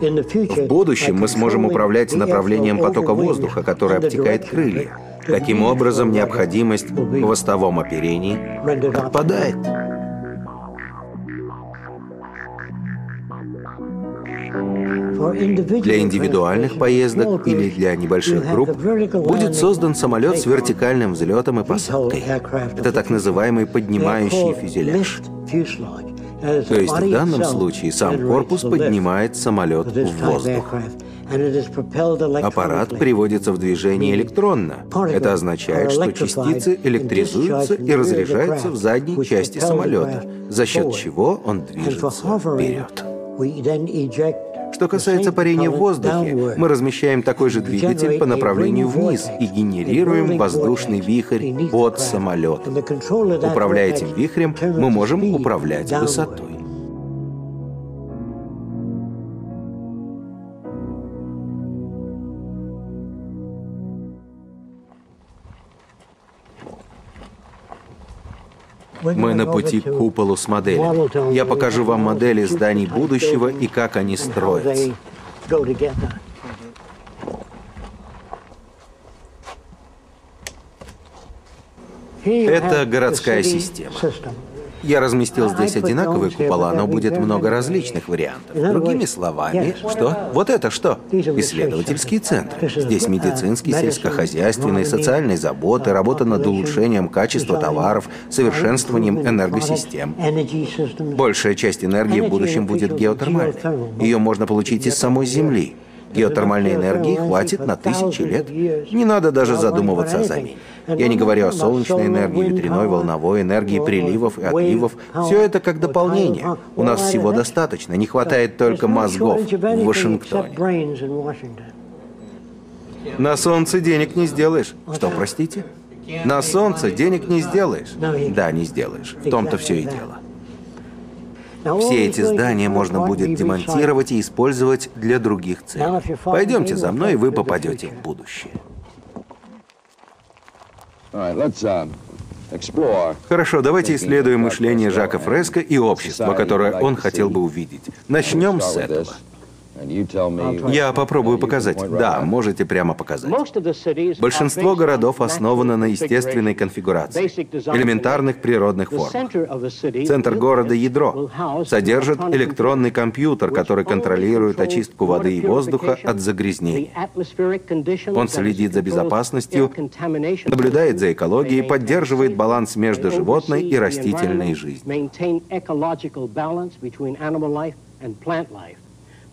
В будущем мы сможем управлять направлением потока воздуха, который обтекает крылья. Таким образом, необходимость в хвостовом оперении отпадает. Для индивидуальных поездок или для небольших групп будет создан самолет с вертикальным взлетом и посадкой. Это так называемый поднимающий фюзеляж. То есть в данном случае сам корпус поднимает самолет в воздух. Аппарат приводится в движение электронно. Это означает, что частицы электризуются и разряжаются в задней части самолета, за счет чего он движется вперед. Что касается парения в воздухе, мы размещаем такой же двигатель по направлению вниз и генерируем воздушный вихрь от самолета. Управляя этим вихрем, мы можем управлять высотой. Мы на пути к куполу с моделями. Я покажу вам модели зданий будущего и как они строятся. Это городская система. Я разместил здесь одинаковые купола, но будет много различных вариантов. Другими словами, что? Вот это что? Исследовательские центры. Здесь медицинский, сельскохозяйственный, социальные заботы, работа над улучшением качества товаров, совершенствованием энергосистем. Большая часть энергии в будущем будет геотермальной. Ее можно получить из самой Земли. Геотермальной энергии хватит на тысячи лет. Не надо даже задумываться о замене. Я не говорю о солнечной энергии, ветряной, волновой энергии, приливов и отливов. Все это как дополнение. У нас всего достаточно. Не хватает только мозгов в Вашингтоне. На солнце денег не сделаешь. Что, простите? На солнце денег не сделаешь. Да, не сделаешь. В том-то все и дело. Все эти здания можно будет демонтировать и использовать для других целей. Пойдемте за мной, и вы попадете в будущее. Uh, Хорошо, давайте исследуем мышление Жака Фреско и общество, которое он хотел бы увидеть. Начнем с этого. Я попробую показать. Да, можете прямо показать. Большинство городов основано на естественной конфигурации, элементарных природных формах. Центр города — ядро. Содержит электронный компьютер, который контролирует очистку воды и воздуха от загрязнений. Он следит за безопасностью, наблюдает за экологией, поддерживает баланс между животной и растительной жизнью.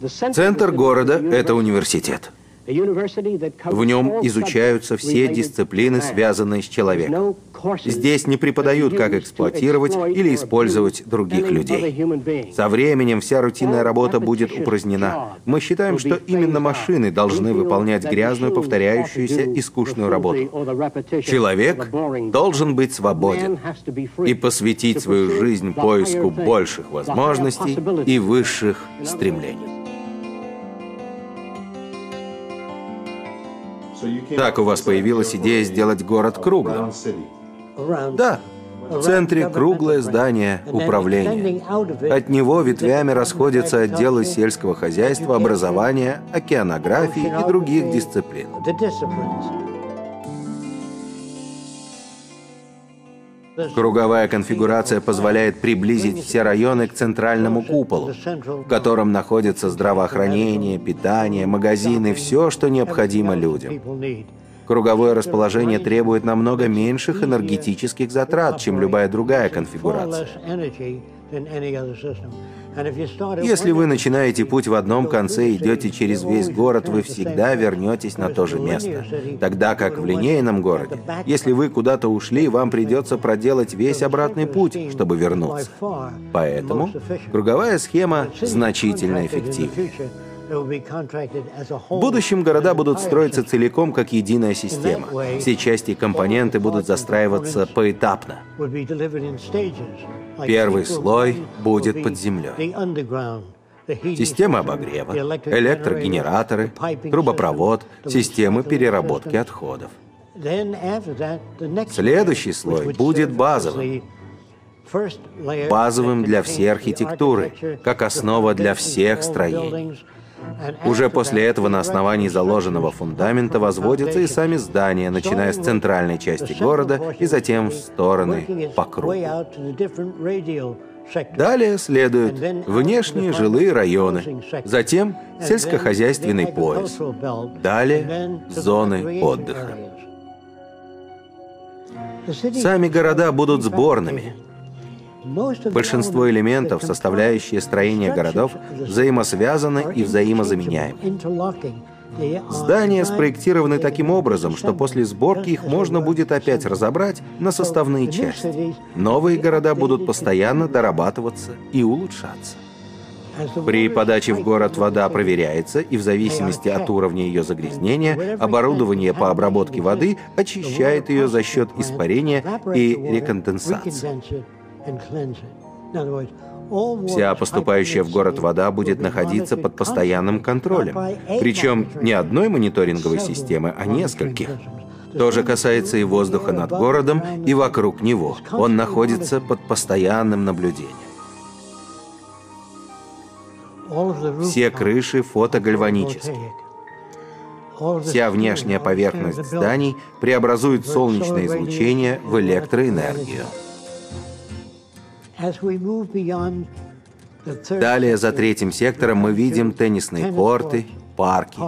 Центр города — это университет. В нем изучаются все дисциплины, связанные с человеком. Здесь не преподают, как эксплуатировать или использовать других людей. Со временем вся рутинная работа будет упразднена. Мы считаем, что именно машины должны выполнять грязную, повторяющуюся и скучную работу. Человек должен быть свободен и посвятить свою жизнь поиску больших возможностей и высших стремлений. Так у вас появилась идея сделать город круглым. Да, в центре круглое здание управления. От него ветвями расходятся отделы сельского хозяйства, образования, океанографии и других дисциплин. Круговая конфигурация позволяет приблизить все районы к центральному куполу, в котором находится здравоохранение, питание, магазины, все, что необходимо людям. Круговое расположение требует намного меньших энергетических затрат, чем любая другая конфигурация. Если вы начинаете путь в одном конце и идете через весь город, вы всегда вернетесь на то же место. Тогда как в линейном городе, если вы куда-то ушли, вам придется проделать весь обратный путь, чтобы вернуться. Поэтому круговая схема значительно эффективнее. В будущем города будут строиться целиком как единая система. Все части и компоненты будут застраиваться поэтапно. Первый слой будет под землей. Система обогрева, электрогенераторы, трубопровод, системы переработки отходов. Следующий слой будет базовым. Базовым для всей архитектуры, как основа для всех строений. Уже после этого на основании заложенного фундамента возводятся и сами здания, начиная с центральной части города и затем в стороны по кругу. Далее следуют внешние жилые районы, затем сельскохозяйственный пояс, далее зоны отдыха. Сами города будут сборными, Большинство элементов, составляющие строение городов, взаимосвязаны и взаимозаменяемы. Здания спроектированы таким образом, что после сборки их можно будет опять разобрать на составные части. Новые города будут постоянно дорабатываться и улучшаться. При подаче в город вода проверяется, и в зависимости от уровня ее загрязнения, оборудование по обработке воды очищает ее за счет испарения и реконденсации. Вся поступающая в город вода будет находиться под постоянным контролем. Причем не одной мониторинговой системы, а нескольких. То же касается и воздуха над городом и вокруг него. Он находится под постоянным наблюдением. Все крыши фотогальванические. Вся внешняя поверхность зданий преобразует солнечное излучение в электроэнергию. Далее, за третьим сектором, мы видим теннисные корты, парки.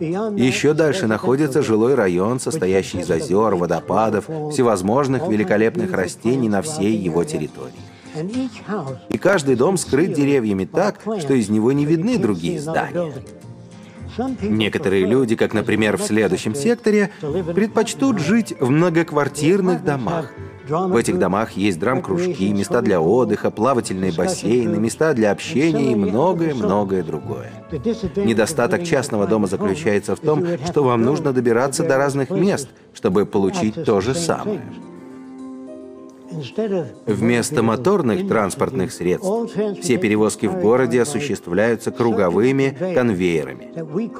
Еще дальше находится жилой район, состоящий из озер, водопадов, всевозможных великолепных растений на всей его территории. И каждый дом скрыт деревьями так, что из него не видны другие здания. Некоторые люди, как, например, в следующем секторе, предпочтут жить в многоквартирных домах – в этих домах есть драм-кружки, места для отдыха, плавательные бассейны, места для общения и многое-многое другое. Недостаток частного дома заключается в том, что вам нужно добираться до разных мест, чтобы получить то же самое. Вместо моторных транспортных средств все перевозки в городе осуществляются круговыми конвейерами,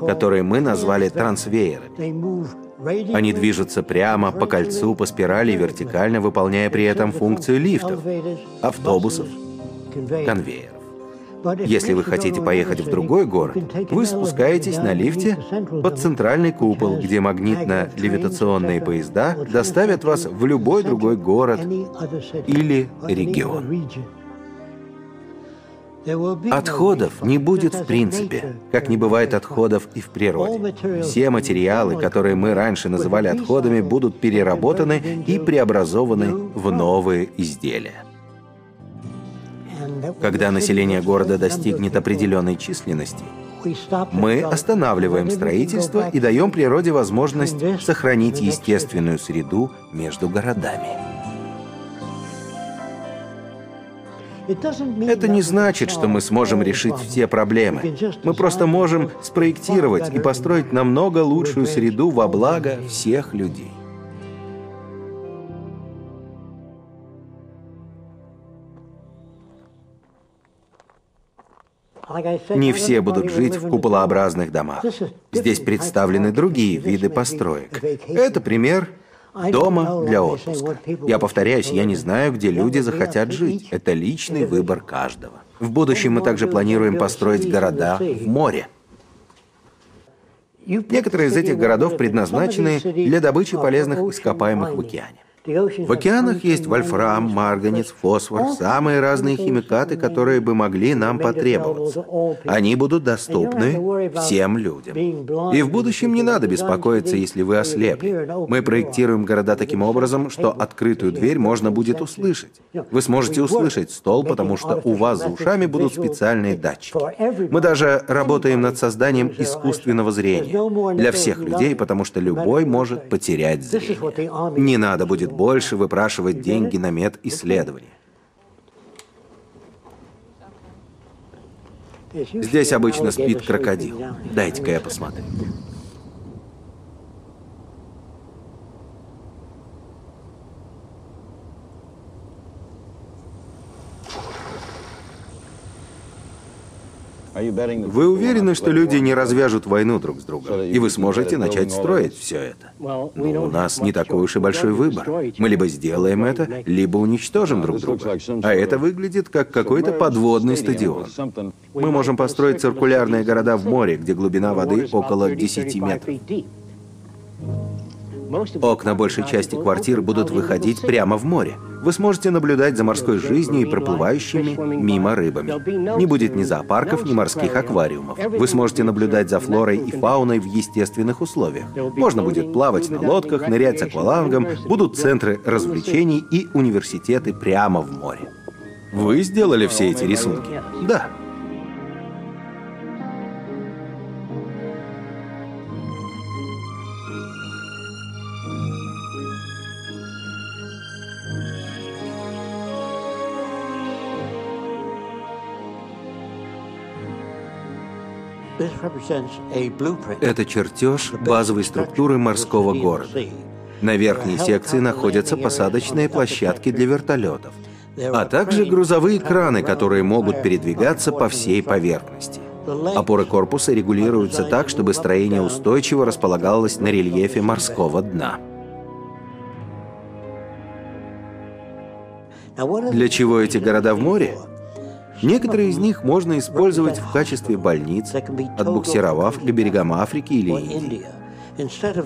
которые мы назвали трансвеерами. Они движутся прямо по кольцу, по спирали, вертикально, выполняя при этом функцию лифтов, автобусов, конвейеров. Если вы хотите поехать в другой город, вы спускаетесь на лифте под центральный купол, где магнитно-левитационные поезда доставят вас в любой другой город или регион. Отходов не будет в принципе, как не бывает отходов и в природе. Все материалы, которые мы раньше называли отходами, будут переработаны и преобразованы в новые изделия. Когда население города достигнет определенной численности, мы останавливаем строительство и даем природе возможность сохранить естественную среду между городами. Это не значит, что мы сможем решить все проблемы. Мы просто можем спроектировать и построить намного лучшую среду во благо всех людей. Не все будут жить в куполообразных домах. Здесь представлены другие виды построек. Это пример дома для отпуска. Я повторяюсь, я не знаю, где люди захотят жить. Это личный выбор каждого. В будущем мы также планируем построить города в море. Некоторые из этих городов предназначены для добычи полезных ископаемых в океане. В океанах есть вольфрам, марганец, фосфор, самые разные химикаты, которые бы могли нам потребоваться. Они будут доступны всем людям. И в будущем не надо беспокоиться, если вы ослепли. Мы проектируем города таким образом, что открытую дверь можно будет услышать. Вы сможете услышать стол, потому что у вас за ушами будут специальные датчики. Мы даже работаем над созданием искусственного зрения для всех людей, потому что любой может потерять зрение. Не надо будет больше выпрашивать деньги на медисследования. Здесь обычно спит крокодил. Дайте-ка я посмотрю. Вы уверены, что люди не развяжут войну друг с другом, и вы сможете начать строить все это? Но ну, у нас не такой уж и большой выбор. Мы либо сделаем это, либо уничтожим друг друга. А это выглядит как какой-то подводный стадион. Мы можем построить циркулярные города в море, где глубина воды около 10 метров. Окна большей части квартир будут выходить прямо в море. Вы сможете наблюдать за морской жизнью и проплывающими мимо рыбами. Не будет ни зоопарков, ни морских аквариумов. Вы сможете наблюдать за флорой и фауной в естественных условиях. Можно будет плавать на лодках, нырять с аквалангом, будут центры развлечений и университеты прямо в море. Вы сделали все эти рисунки? Да. Это чертеж базовой структуры морского города. На верхней секции находятся посадочные площадки для вертолетов, а также грузовые краны, которые могут передвигаться по всей поверхности. Опоры корпуса регулируются так, чтобы строение устойчиво располагалось на рельефе морского дна. Для чего эти города в море? Некоторые из них можно использовать в качестве больниц, отбуксировав к берегам Африки или Индии.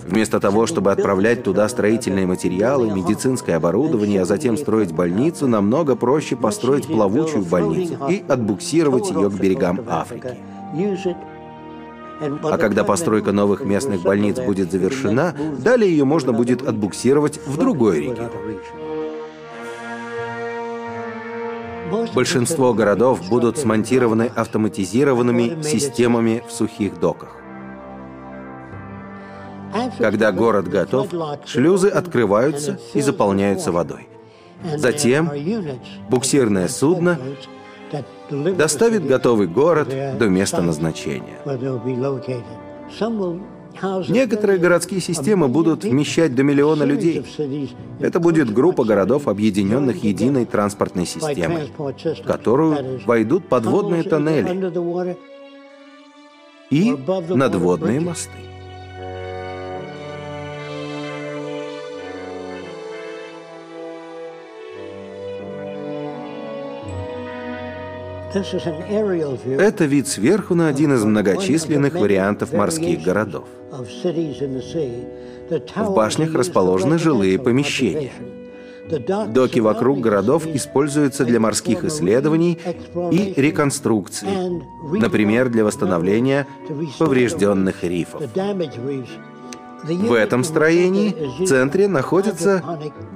Вместо того, чтобы отправлять туда строительные материалы, медицинское оборудование, а затем строить больницу, намного проще построить плавучую больницу и отбуксировать ее к берегам Африки. А когда постройка новых местных больниц будет завершена, далее ее можно будет отбуксировать в другой регион. Большинство городов будут смонтированы автоматизированными системами в сухих доках. Когда город готов, шлюзы открываются и заполняются водой. Затем буксирное судно доставит готовый город до места назначения. Некоторые городские системы будут вмещать до миллиона людей. Это будет группа городов, объединенных единой транспортной системой, в которую войдут подводные тоннели и надводные мосты. Это вид сверху на один из многочисленных вариантов морских городов. В башнях расположены жилые помещения. Доки вокруг городов используются для морских исследований и реконструкции, например, для восстановления поврежденных рифов. В этом строении в центре находятся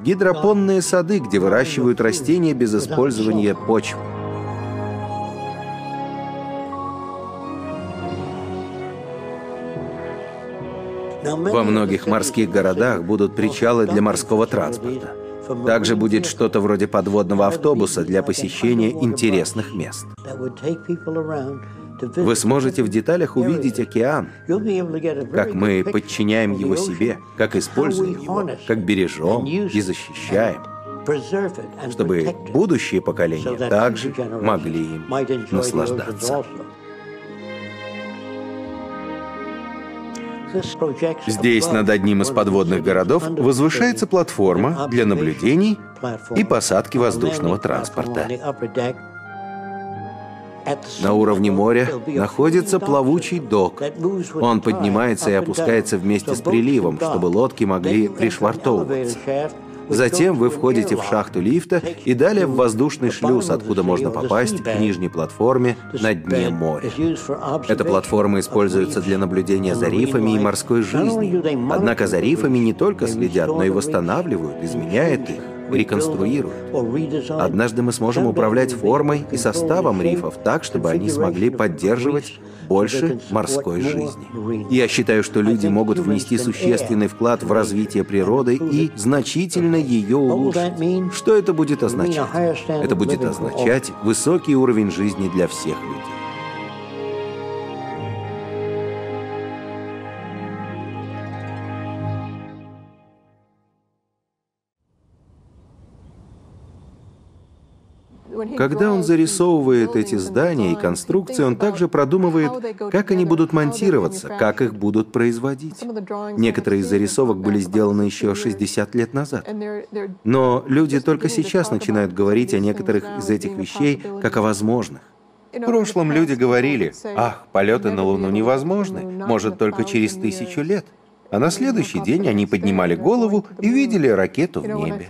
гидропонные сады, где выращивают растения без использования почвы. Во многих морских городах будут причалы для морского транспорта. Также будет что-то вроде подводного автобуса для посещения интересных мест. Вы сможете в деталях увидеть океан, как мы подчиняем его себе, как используем его, как бережем и защищаем, чтобы будущие поколения также могли им наслаждаться. Здесь над одним из подводных городов возвышается платформа для наблюдений и посадки воздушного транспорта. На уровне моря находится плавучий док. Он поднимается и опускается вместе с приливом, чтобы лодки могли пришвартовываться. Затем вы входите в шахту лифта и далее в воздушный шлюз, откуда можно попасть к нижней платформе на дне моря. Эта платформа используется для наблюдения за рифами и морской жизнью. Однако за рифами не только следят, но и восстанавливают, изменяют их реконструируют. Однажды мы сможем управлять формой и составом рифов так, чтобы они смогли поддерживать больше морской жизни. Я считаю, что люди могут внести существенный вклад в развитие природы и значительно ее улучшить. Что это будет означать? Это будет означать высокий уровень жизни для всех людей. Когда он зарисовывает эти здания и конструкции, он также продумывает, как они будут монтироваться, как их будут производить. Некоторые из зарисовок были сделаны еще 60 лет назад. Но люди только сейчас начинают говорить о некоторых из этих вещей как о возможных. В прошлом люди говорили, ах, полеты на Луну невозможны, может, только через тысячу лет. А на следующий день они поднимали голову и видели ракету в небе.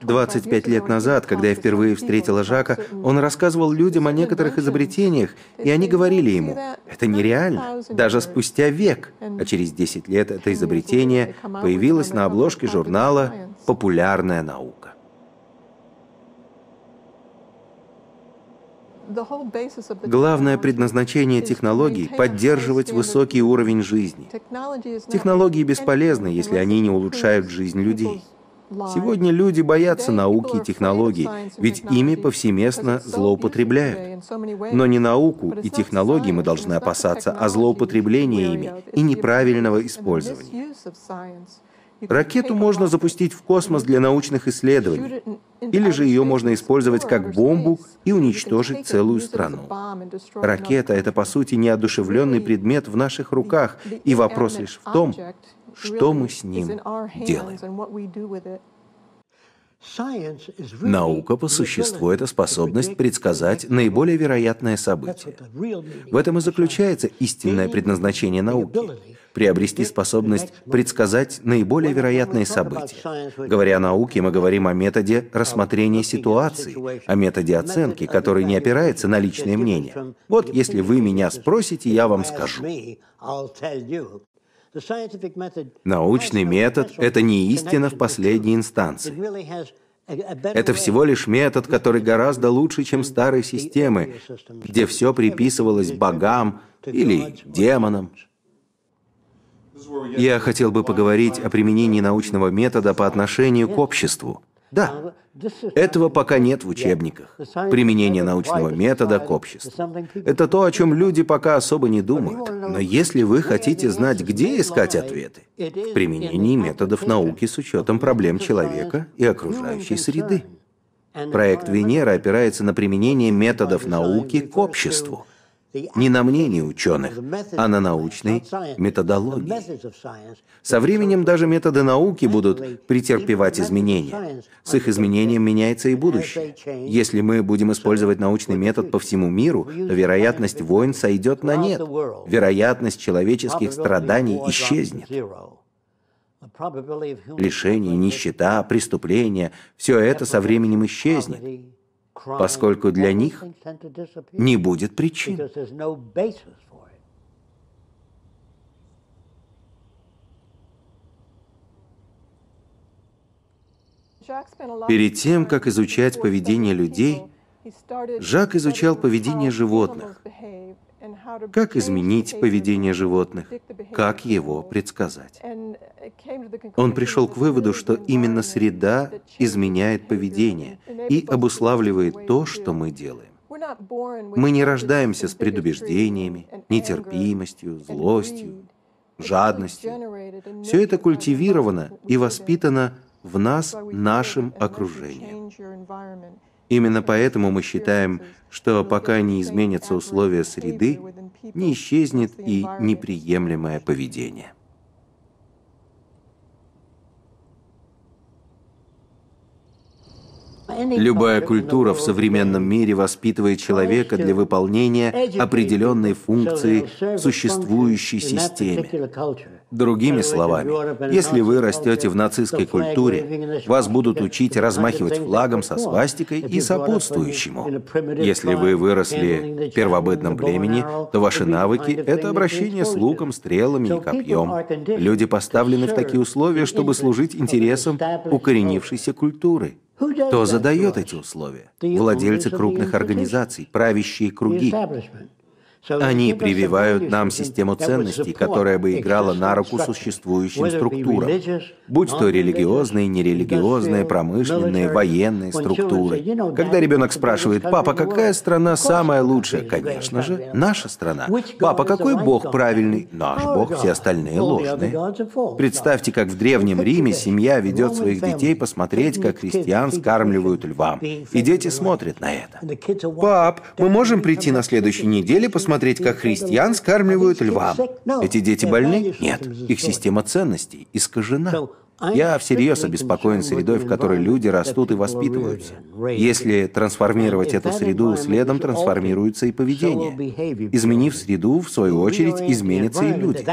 25 лет назад, когда я впервые встретила Жака, он рассказывал людям о некоторых изобретениях, и они говорили ему, это нереально, даже спустя век. А через 10 лет это изобретение появилось на обложке журнала «Популярная наука». Главное предназначение технологий – поддерживать высокий уровень жизни. Технологии бесполезны, если они не улучшают жизнь людей. Сегодня люди боятся науки и технологий, ведь ими повсеместно злоупотребляют. Но не науку и технологии мы должны опасаться, а злоупотребления ими и неправильного использования. Ракету можно запустить в космос для научных исследований, или же ее можно использовать как бомбу и уничтожить целую страну. Ракета — это, по сути, неодушевленный предмет в наших руках, и вопрос лишь в том, что мы с ним делаем. Наука по существу — это способность предсказать наиболее вероятное событие. В этом и заключается истинное предназначение науки — приобрести способность предсказать наиболее вероятные события. Говоря о науке, мы говорим о методе рассмотрения ситуации, о методе оценки, который не опирается на личное мнение. Вот если вы меня спросите, я вам скажу. Научный метод — это не истина в последней инстанции. Это всего лишь метод, который гораздо лучше, чем старые системы, где все приписывалось богам или демонам. Я хотел бы поговорить о применении научного метода по отношению к обществу. Да, этого пока нет в учебниках. Применение научного метода к обществу. Это то, о чем люди пока особо не думают. Но если вы хотите знать, где искать ответы, в применении методов науки с учетом проблем человека и окружающей среды. Проект Венера опирается на применение методов науки к обществу не на мнении ученых, а на научной методологии. Со временем даже методы науки будут претерпевать изменения. С их изменением меняется и будущее. Если мы будем использовать научный метод по всему миру, то вероятность войн сойдет на нет. Вероятность человеческих страданий исчезнет. Лишение, нищета, преступления – все это со временем исчезнет поскольку для них не будет причин. Перед тем, как изучать поведение людей, Жак изучал поведение животных. Как изменить поведение животных? Как его предсказать? Он пришел к выводу, что именно среда изменяет поведение и обуславливает то, что мы делаем. Мы не рождаемся с предубеждениями, нетерпимостью, злостью, жадностью. Все это культивировано и воспитано в нас нашим окружением. Именно поэтому мы считаем, что пока не изменятся условия среды, не исчезнет и неприемлемое поведение. Любая культура в современном мире воспитывает человека для выполнения определенной функции в существующей системе. Другими словами, если вы растете в нацистской культуре, вас будут учить размахивать флагом со свастикой и сопутствующему. Если вы выросли в первобытном племени, то ваши навыки — это обращение с луком, стрелами и копьем. Люди поставлены в такие условия, чтобы служить интересам укоренившейся культуры. Кто задает эти условия? Владельцы крупных организаций, правящие круги. Они прививают нам систему ценностей, которая бы играла на руку существующим структурам, будь то религиозные, нерелигиозные, промышленные, военные структуры. Когда ребенок спрашивает, «Папа, какая страна самая лучшая?» Конечно же, наша страна. «Папа, какой бог правильный?» Наш бог, все остальные ложные. Представьте, как в Древнем Риме семья ведет своих детей посмотреть, как христиан скармливают львам. И дети смотрят на это. «Пап, мы можем прийти на следующей неделе посмотреть, смотреть, как христиан скармливают львам. Эти дети больны? Нет. Их система ценностей искажена. Я всерьез обеспокоен средой, в которой люди растут и воспитываются. Если трансформировать эту среду, следом трансформируется и поведение. Изменив среду, в свою очередь, изменятся и люди.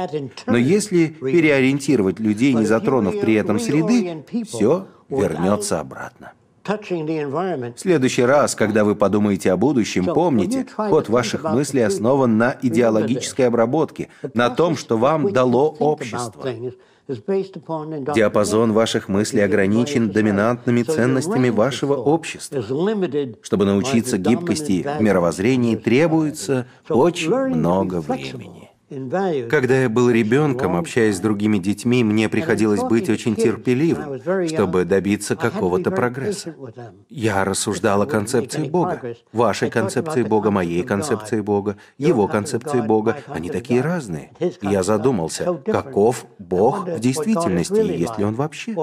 Но если переориентировать людей, не затронув при этом среды, все вернется обратно. В следующий раз, когда вы подумаете о будущем, помните, ход ваших мыслей основан на идеологической обработке, на том, что вам дало общество. Диапазон ваших мыслей ограничен доминантными ценностями вашего общества. Чтобы научиться гибкости в мировоззрении, требуется очень много времени. Когда я был ребенком, общаясь с другими детьми, мне приходилось быть очень терпеливым, чтобы добиться какого-то прогресса. Я рассуждал о концепции Бога, вашей концепции Бога, моей концепции Бога, его концепции Бога. Они такие разные. Я задумался, каков Бог в действительности, и есть ли он вообще?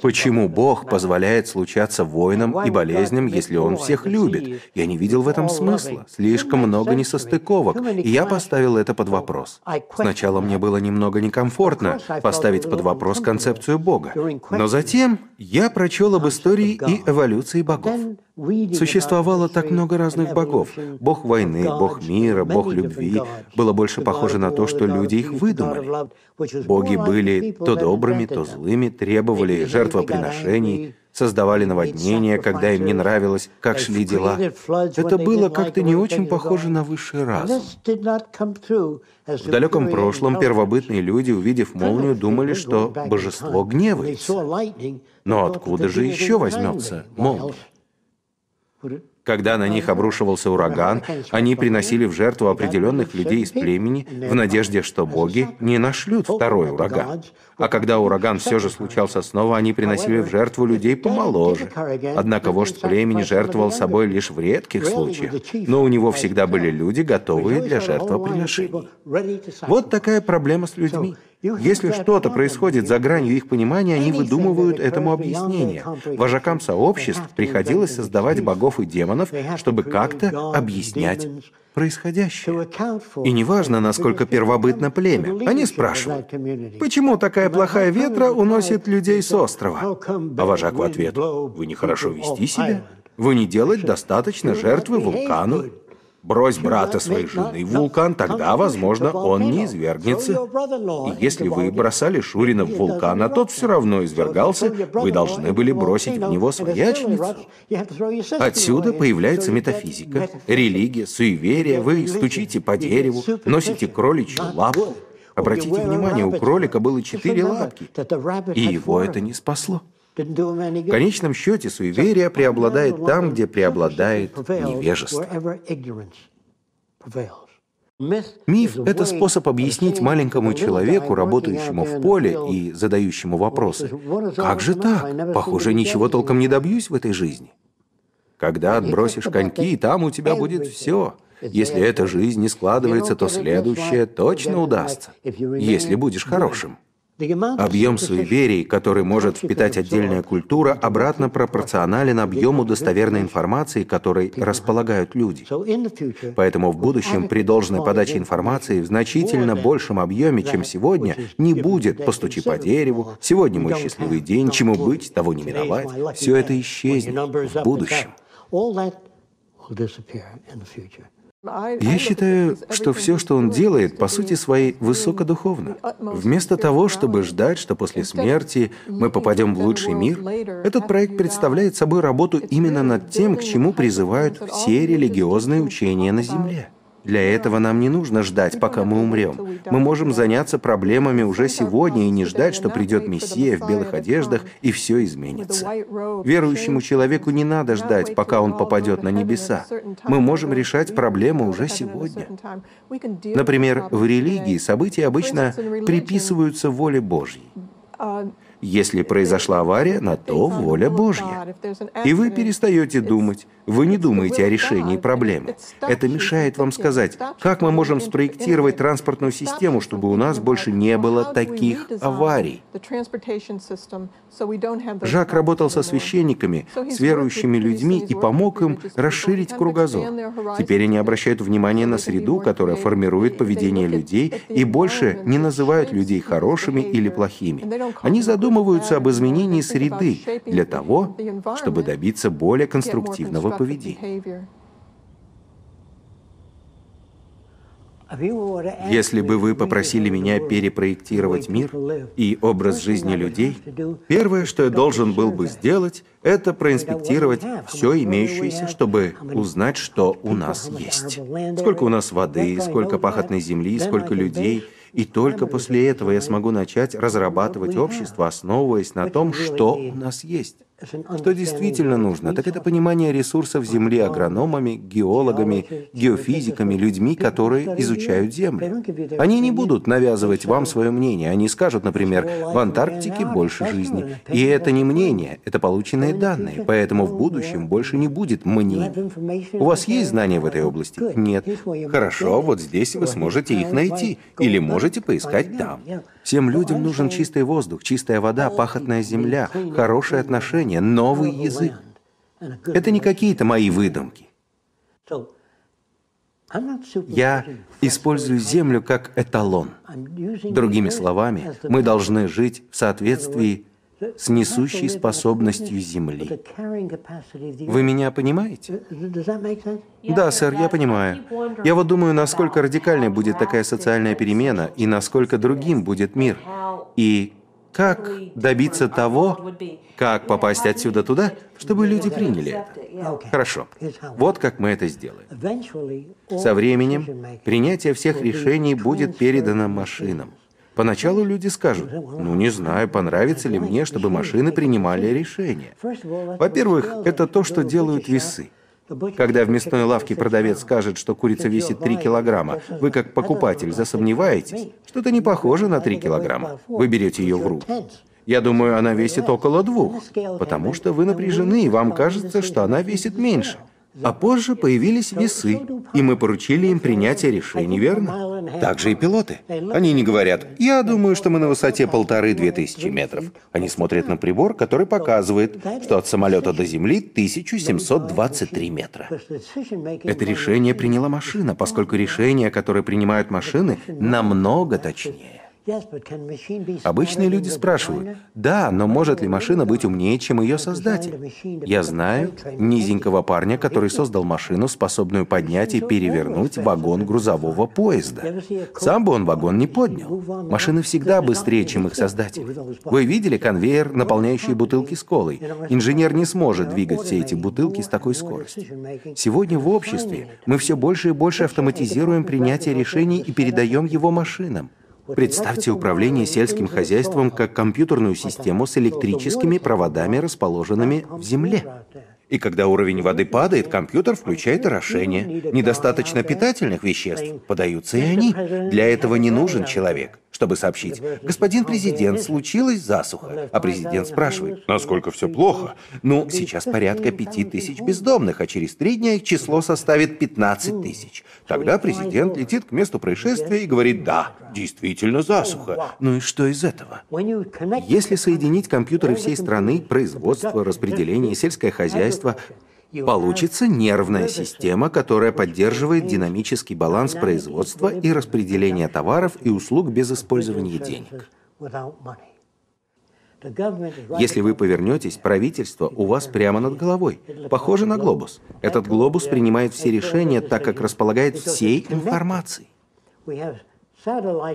Почему Бог позволяет случаться войнам и болезням, если он всех любит? Я не видел в этом смысла. Слишком много несостыковок. И я поставил это под вопрос вопрос. Сначала мне было немного некомфортно поставить под вопрос концепцию Бога, но затем я прочел об истории и эволюции богов. Существовало так много разных богов. Бог войны, бог мира, бог любви. Было больше похоже на то, что люди их выдумали. Боги были то добрыми, то злыми, требовали жертвоприношений, создавали наводнения, когда им не нравилось, как шли дела. Это было как-то не очень похоже на высший разум. В далеком прошлом первобытные люди, увидев молнию, думали, что божество гневается. Но откуда же еще возьмется молния? Когда на них обрушивался ураган, они приносили в жертву определенных людей из племени в надежде, что боги не нашлют второй ураган. А когда ураган все же случался снова, они приносили в жертву людей помоложе. Однако вождь племени жертвовал собой лишь в редких случаях, но у него всегда были люди, готовые для жертвоприношений. Вот такая проблема с людьми. Если что-то происходит за гранью их понимания, они выдумывают этому объяснение. Вожакам сообществ приходилось создавать богов и демонов, чтобы как-то объяснять происходящее. И неважно, насколько первобытно племя. Они спрашивают, почему такая плохая ветра уносит людей с острова? А вожак в ответ, вы нехорошо вести себя? Вы не делать достаточно жертвы вулкану? Брось брата своей жены в вулкан, тогда, возможно, он не извергнется. И если вы бросали Шурина в вулкан, а тот все равно извергался, вы должны были бросить в него свояченицу. Отсюда появляется метафизика, религия, суеверие. Вы стучите по дереву, носите кроличью лапу. Обратите внимание, у кролика было четыре лапки, и его это не спасло. В конечном счете суеверие преобладает там, где преобладает невежество. Миф – это способ объяснить маленькому человеку, работающему в поле и задающему вопросы, «Как же так? Похоже, ничего толком не добьюсь в этой жизни». Когда отбросишь коньки, там у тебя будет все. Если эта жизнь не складывается, то следующая точно удастся, если будешь хорошим. Объем суеверий, который может впитать отдельная культура, обратно пропорционален объему достоверной информации, которой располагают люди. Поэтому в будущем при должной подаче информации в значительно большем объеме, чем сегодня, не будет «постучи по дереву», «сегодня мой счастливый день», «чему быть, того не миновать». Все это исчезнет в будущем. Я считаю, что все, что он делает, по сути своей, высокодуховно. Вместо того, чтобы ждать, что после смерти мы попадем в лучший мир, этот проект представляет собой работу именно над тем, к чему призывают все религиозные учения на Земле. Для этого нам не нужно ждать, пока мы умрем. Мы можем заняться проблемами уже сегодня и не ждать, что придет Мессия в белых одеждах и все изменится. Верующему человеку не надо ждать, пока он попадет на небеса. Мы можем решать проблемы уже сегодня. Например, в религии события обычно приписываются воле Божьей. Если произошла авария, на то воля Божья. И вы перестаете думать, вы не думаете о решении проблемы. Это мешает вам сказать, как мы можем спроектировать транспортную систему, чтобы у нас больше не было таких аварий. Жак работал со священниками, с верующими людьми и помог им расширить кругозор. Теперь они обращают внимание на среду, которая формирует поведение людей, и больше не называют людей хорошими или плохими. Они задумываются об изменении среды для того, чтобы добиться более конструктивного поведения. Если бы вы попросили меня перепроектировать мир и образ жизни людей, первое, что я должен был бы сделать, это проинспектировать все имеющееся, чтобы узнать, что у нас есть. Сколько у нас воды, сколько пахотной земли, сколько людей — и только после этого я смогу начать разрабатывать общество, основываясь на том, что у нас есть. Что действительно нужно, так это понимание ресурсов Земли агрономами, геологами, геофизиками, людьми, которые изучают Землю. Они не будут навязывать вам свое мнение. Они скажут, например, в Антарктике больше жизни. И это не мнение, это полученные данные. Поэтому в будущем больше не будет мнений. У вас есть знания в этой области? Нет. Хорошо, вот здесь вы сможете их найти. Или можете поискать там. Всем людям нужен чистый воздух, чистая вода, пахотная земля, хорошие отношения, новый язык. Это не какие-то мои выдумки. Я использую землю как эталон. Другими словами, мы должны жить в соответствии с несущей способностью Земли. Вы меня понимаете? Да, сэр, я понимаю. Я вот думаю, насколько радикальной будет такая социальная перемена и насколько другим будет мир. И как добиться того, как попасть отсюда туда, чтобы люди приняли это? Хорошо. Вот как мы это сделаем. Со временем принятие всех решений будет передано машинам. Поначалу люди скажут, ну не знаю, понравится ли мне, чтобы машины принимали решения. Во-первых, это то, что делают весы. Когда в мясной лавке продавец скажет, что курица весит 3 килограмма, вы как покупатель засомневаетесь, что-то не похоже на 3 килограмма. Вы берете ее в руки. Я думаю, она весит около двух, потому что вы напряжены, и вам кажется, что она весит меньше. А позже появились весы, и мы поручили им принятие решений, верно? Также и пилоты. Они не говорят, я думаю, что мы на высоте полторы-две тысячи метров. Они смотрят на прибор, который показывает, что от самолета до Земли 1723 метра. Это решение приняла машина, поскольку решения, которые принимают машины, намного точнее. Обычные люди спрашивают, да, но может ли машина быть умнее, чем ее создатель? Я знаю низенького парня, который создал машину, способную поднять и перевернуть вагон грузового поезда. Сам бы он вагон не поднял. Машины всегда быстрее, чем их создатели. Вы видели конвейер, наполняющий бутылки с колой? Инженер не сможет двигать все эти бутылки с такой скоростью. Сегодня в обществе мы все больше и больше автоматизируем принятие решений и передаем его машинам. Представьте управление сельским хозяйством как компьютерную систему с электрическими проводами, расположенными в земле. И когда уровень воды падает, компьютер включает орошение. Недостаточно питательных веществ, подаются и они. Для этого не нужен человек, чтобы сообщить, господин президент, случилась засуха. А президент спрашивает, насколько все плохо? Ну, сейчас порядка пяти тысяч бездомных, а через три дня их число составит 15 тысяч. Тогда президент летит к месту происшествия и говорит, да, действительно засуха. Ну и что из этого? Если соединить компьютеры всей страны, производство, распределение, сельское хозяйство, Получится нервная система, которая поддерживает динамический баланс производства и распределения товаров и услуг без использования денег. Если вы повернетесь, правительство у вас прямо над головой. Похоже на глобус. Этот глобус принимает все решения, так как располагает всей информацией.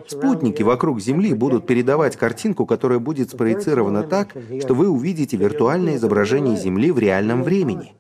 Спутники вокруг Земли будут передавать картинку, которая будет спроецирована так, что вы увидите виртуальное изображение Земли в реальном времени.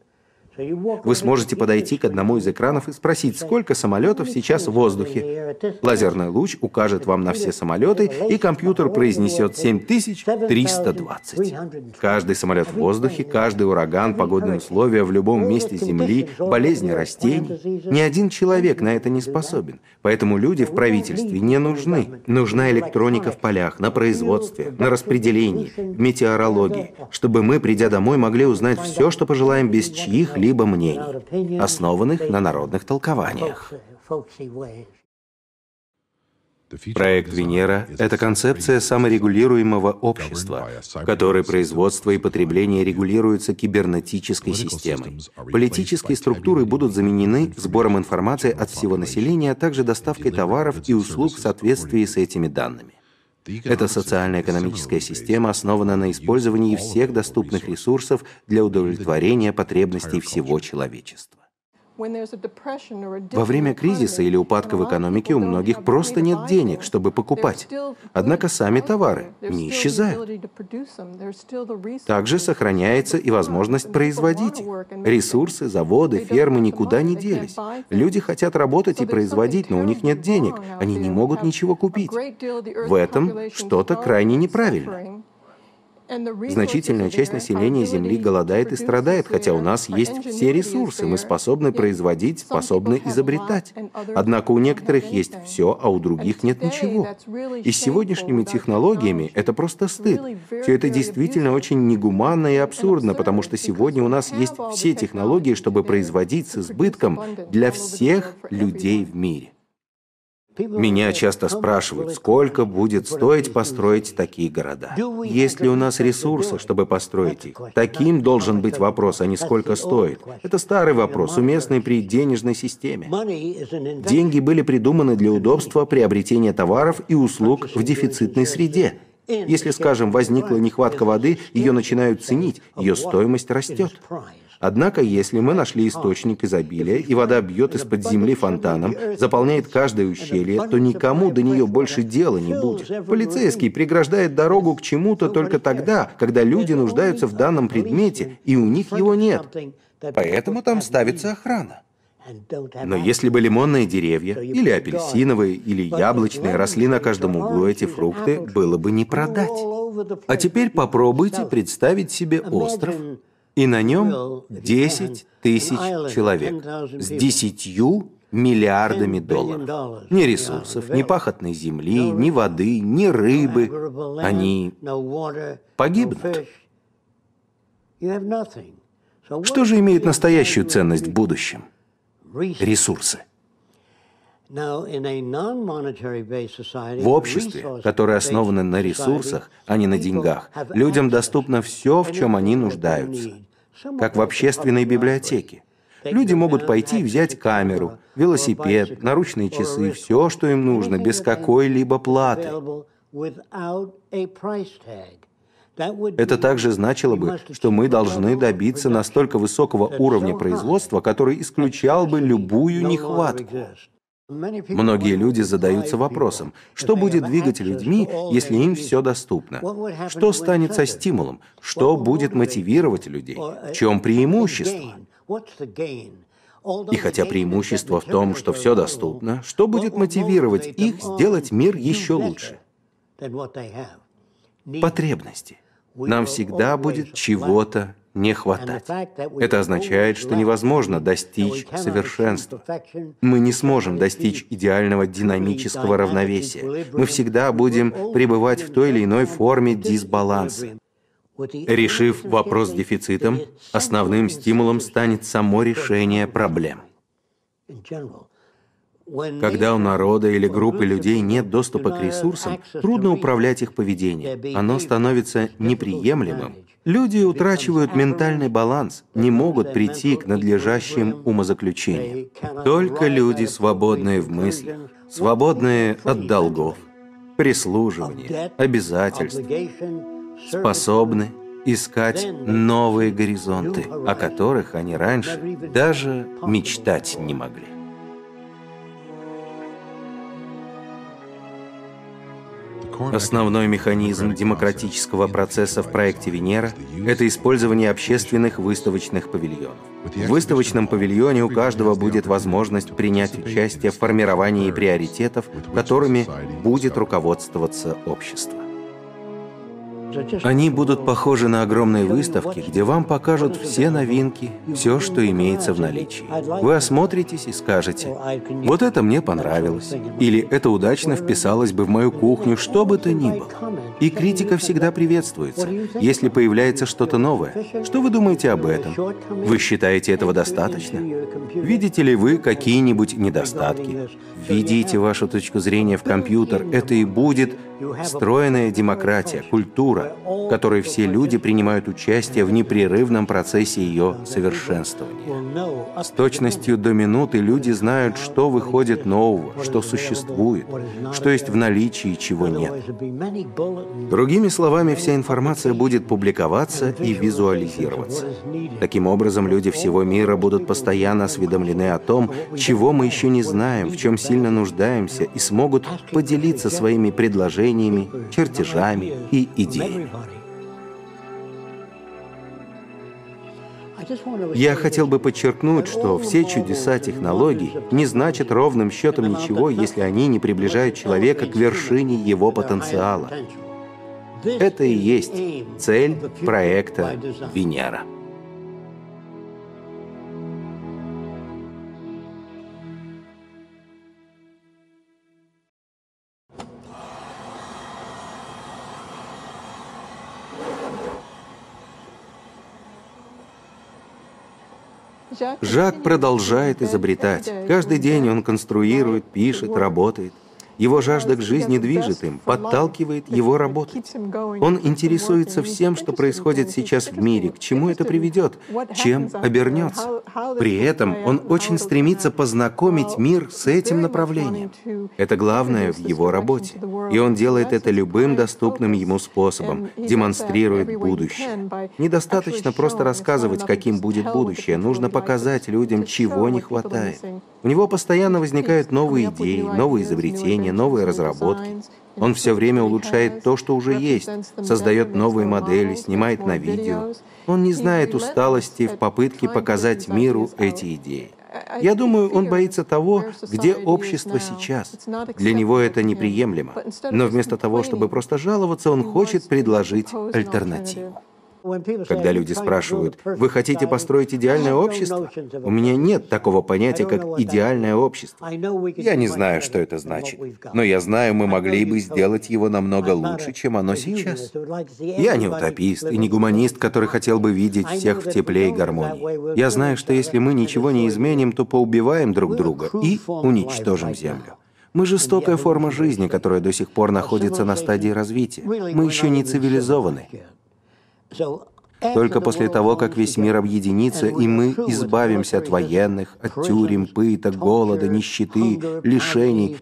Вы сможете подойти к одному из экранов и спросить, сколько самолетов сейчас в воздухе. Лазерный луч укажет вам на все самолеты, и компьютер произнесет 7320. Каждый самолет в воздухе, каждый ураган, погодные условия в любом месте Земли, болезни растений. Ни один человек на это не способен. Поэтому люди в правительстве не нужны. Нужна электроника в полях, на производстве, на распределении, в метеорологии, чтобы мы, придя домой, могли узнать все, что пожелаем без чьих-либо либо мнений, основанных на народных толкованиях. Проект Венера – это концепция саморегулируемого общества, в которой производство и потребление регулируются кибернетической системой. Политические структуры будут заменены сбором информации от всего населения, а также доставкой товаров и услуг в соответствии с этими данными. Эта социально-экономическая система основана на использовании всех доступных ресурсов для удовлетворения потребностей всего человечества. Во время кризиса или упадка в экономике у многих просто нет денег, чтобы покупать. Однако сами товары не исчезают. Также сохраняется и возможность производить Ресурсы, заводы, фермы никуда не делись. Люди хотят работать и производить, но у них нет денег. Они не могут ничего купить. В этом что-то крайне неправильно. Значительная часть населения Земли голодает и страдает, хотя у нас есть все ресурсы, мы способны производить, способны изобретать. Однако у некоторых есть все, а у других нет ничего. И с сегодняшними технологиями это просто стыд. Все это действительно очень негуманно и абсурдно, потому что сегодня у нас есть все технологии, чтобы производить с избытком для всех людей в мире. Меня часто спрашивают, сколько будет стоить построить такие города. Есть ли у нас ресурсы, чтобы построить их? Таким должен быть вопрос, а не сколько стоит. Это старый вопрос, уместный при денежной системе. Деньги были придуманы для удобства приобретения товаров и услуг в дефицитной среде. Если, скажем, возникла нехватка воды, ее начинают ценить, ее стоимость растет. Однако, если мы нашли источник изобилия, и вода бьет из-под земли фонтаном, заполняет каждое ущелье, то никому до нее больше дела не будет. Полицейский преграждает дорогу к чему-то только тогда, когда люди нуждаются в данном предмете, и у них его нет. Поэтому там ставится охрана. Но если бы лимонные деревья, или апельсиновые, или яблочные росли на каждом углу эти фрукты, было бы не продать. А теперь попробуйте представить себе остров, и на нем 10 тысяч человек с 10 миллиардами долларов. Ни ресурсов, ни пахотной земли, ни воды, ни рыбы. Они погибнут. Что же имеет настоящую ценность в будущем? Ресурсы. В обществе, которое основано на ресурсах, а не на деньгах, людям доступно все, в чем они нуждаются, как в общественной библиотеке. Люди могут пойти и взять камеру, велосипед, наручные часы, все, что им нужно, без какой-либо платы. Это также значило бы, что мы должны добиться настолько высокого уровня производства, который исключал бы любую нехватку. Многие люди задаются вопросом, что будет двигать людьми, если им все доступно? Что станет со стимулом? Что будет мотивировать людей? В чем преимущество? И хотя преимущество в том, что все доступно, что будет мотивировать их сделать мир еще лучше? Потребности. Нам всегда будет чего-то не хватать. Это означает, что невозможно достичь совершенства. Мы не сможем достичь идеального динамического равновесия. Мы всегда будем пребывать в той или иной форме дисбаланса. Решив вопрос с дефицитом, основным стимулом станет само решение проблем. Когда у народа или группы людей нет доступа к ресурсам, трудно управлять их поведением. Оно становится неприемлемым. Люди утрачивают ментальный баланс, не могут прийти к надлежащим умозаключениям. Только люди, свободные в мыслях, свободные от долгов, прислуживания, обязательств, способны искать новые горизонты, о которых они раньше даже мечтать не могли. Основной механизм демократического процесса в проекте Венера – это использование общественных выставочных павильонов. В выставочном павильоне у каждого будет возможность принять участие в формировании приоритетов, которыми будет руководствоваться общество. Они будут похожи на огромные выставки, где вам покажут все новинки, все, что имеется в наличии. Вы осмотритесь и скажете, вот это мне понравилось, или это удачно вписалось бы в мою кухню, что бы то ни было. И критика всегда приветствуется, если появляется что-то новое. Что вы думаете об этом? Вы считаете этого достаточно? Видите ли вы какие-нибудь недостатки? Введите вашу точку зрения в компьютер, это и будет Стройная демократия, культура, в которой все люди принимают участие в непрерывном процессе ее совершенствования. С точностью до минуты люди знают, что выходит нового, что существует, что есть в наличии и чего нет. Другими словами, вся информация будет публиковаться и визуализироваться. Таким образом, люди всего мира будут постоянно осведомлены о том, чего мы еще не знаем, в чем сильно нуждаемся, и смогут поделиться своими предложениями, чертежами и идеями. Я хотел бы подчеркнуть, что все чудеса технологий не значат ровным счетом ничего, если они не приближают человека к вершине его потенциала. Это и есть цель проекта Венера. Жак продолжает изобретать. Каждый день он конструирует, пишет, работает. Его жажда к жизни движет им, подталкивает его работать. Он интересуется всем, что происходит сейчас в мире, к чему это приведет, чем обернется. При этом он очень стремится познакомить мир с этим направлением. Это главное в его работе. И он делает это любым доступным ему способом, демонстрирует будущее. Недостаточно просто рассказывать, каким будет будущее, нужно показать людям, чего не хватает. У него постоянно возникают новые идеи, новые изобретения, исследования, новые разработки. Он все время улучшает то, что уже есть, создает новые модели, снимает на видео. Он не знает усталости в попытке показать миру эти идеи. Я думаю, он боится того, где общество сейчас. Для него это неприемлемо. Но вместо того, чтобы просто жаловаться, он хочет предложить альтернативу. Когда люди спрашивают, «Вы хотите построить идеальное общество?» У меня нет такого понятия, как «идеальное общество». Я не знаю, что это значит, но я знаю, мы могли бы сделать его намного лучше, чем оно сейчас. Я не утопист и не гуманист, который хотел бы видеть всех в тепле и гармонии. Я знаю, что если мы ничего не изменим, то поубиваем друг друга и уничтожим Землю. Мы жестокая форма жизни, которая до сих пор находится на стадии развития. Мы еще не цивилизованы. Только после того, как весь мир объединится, и мы избавимся от военных, от тюрем, пыток, голода, нищеты, лишений,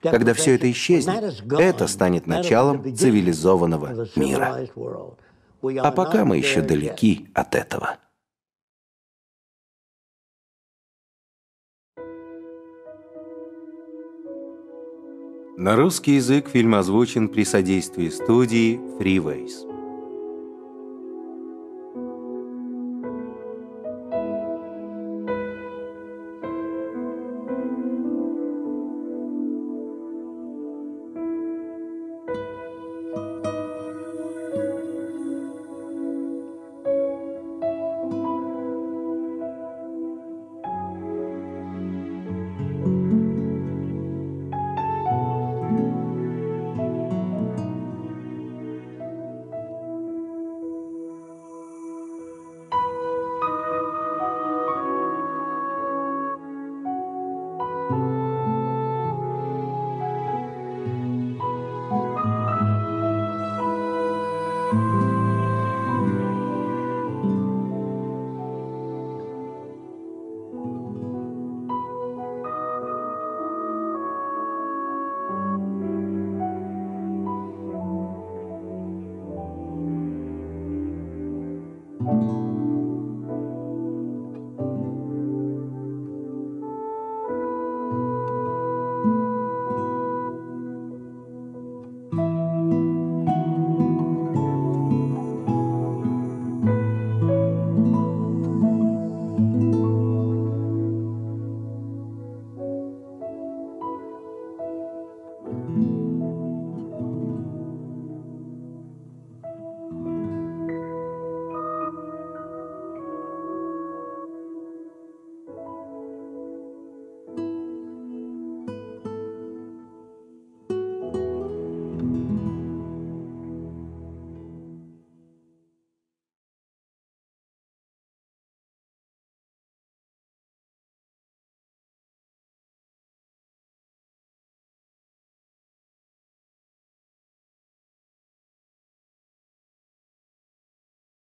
когда все это исчезнет, это станет началом цивилизованного мира. А пока мы еще далеки от этого. На русский язык фильм озвучен при содействии студии Freeways.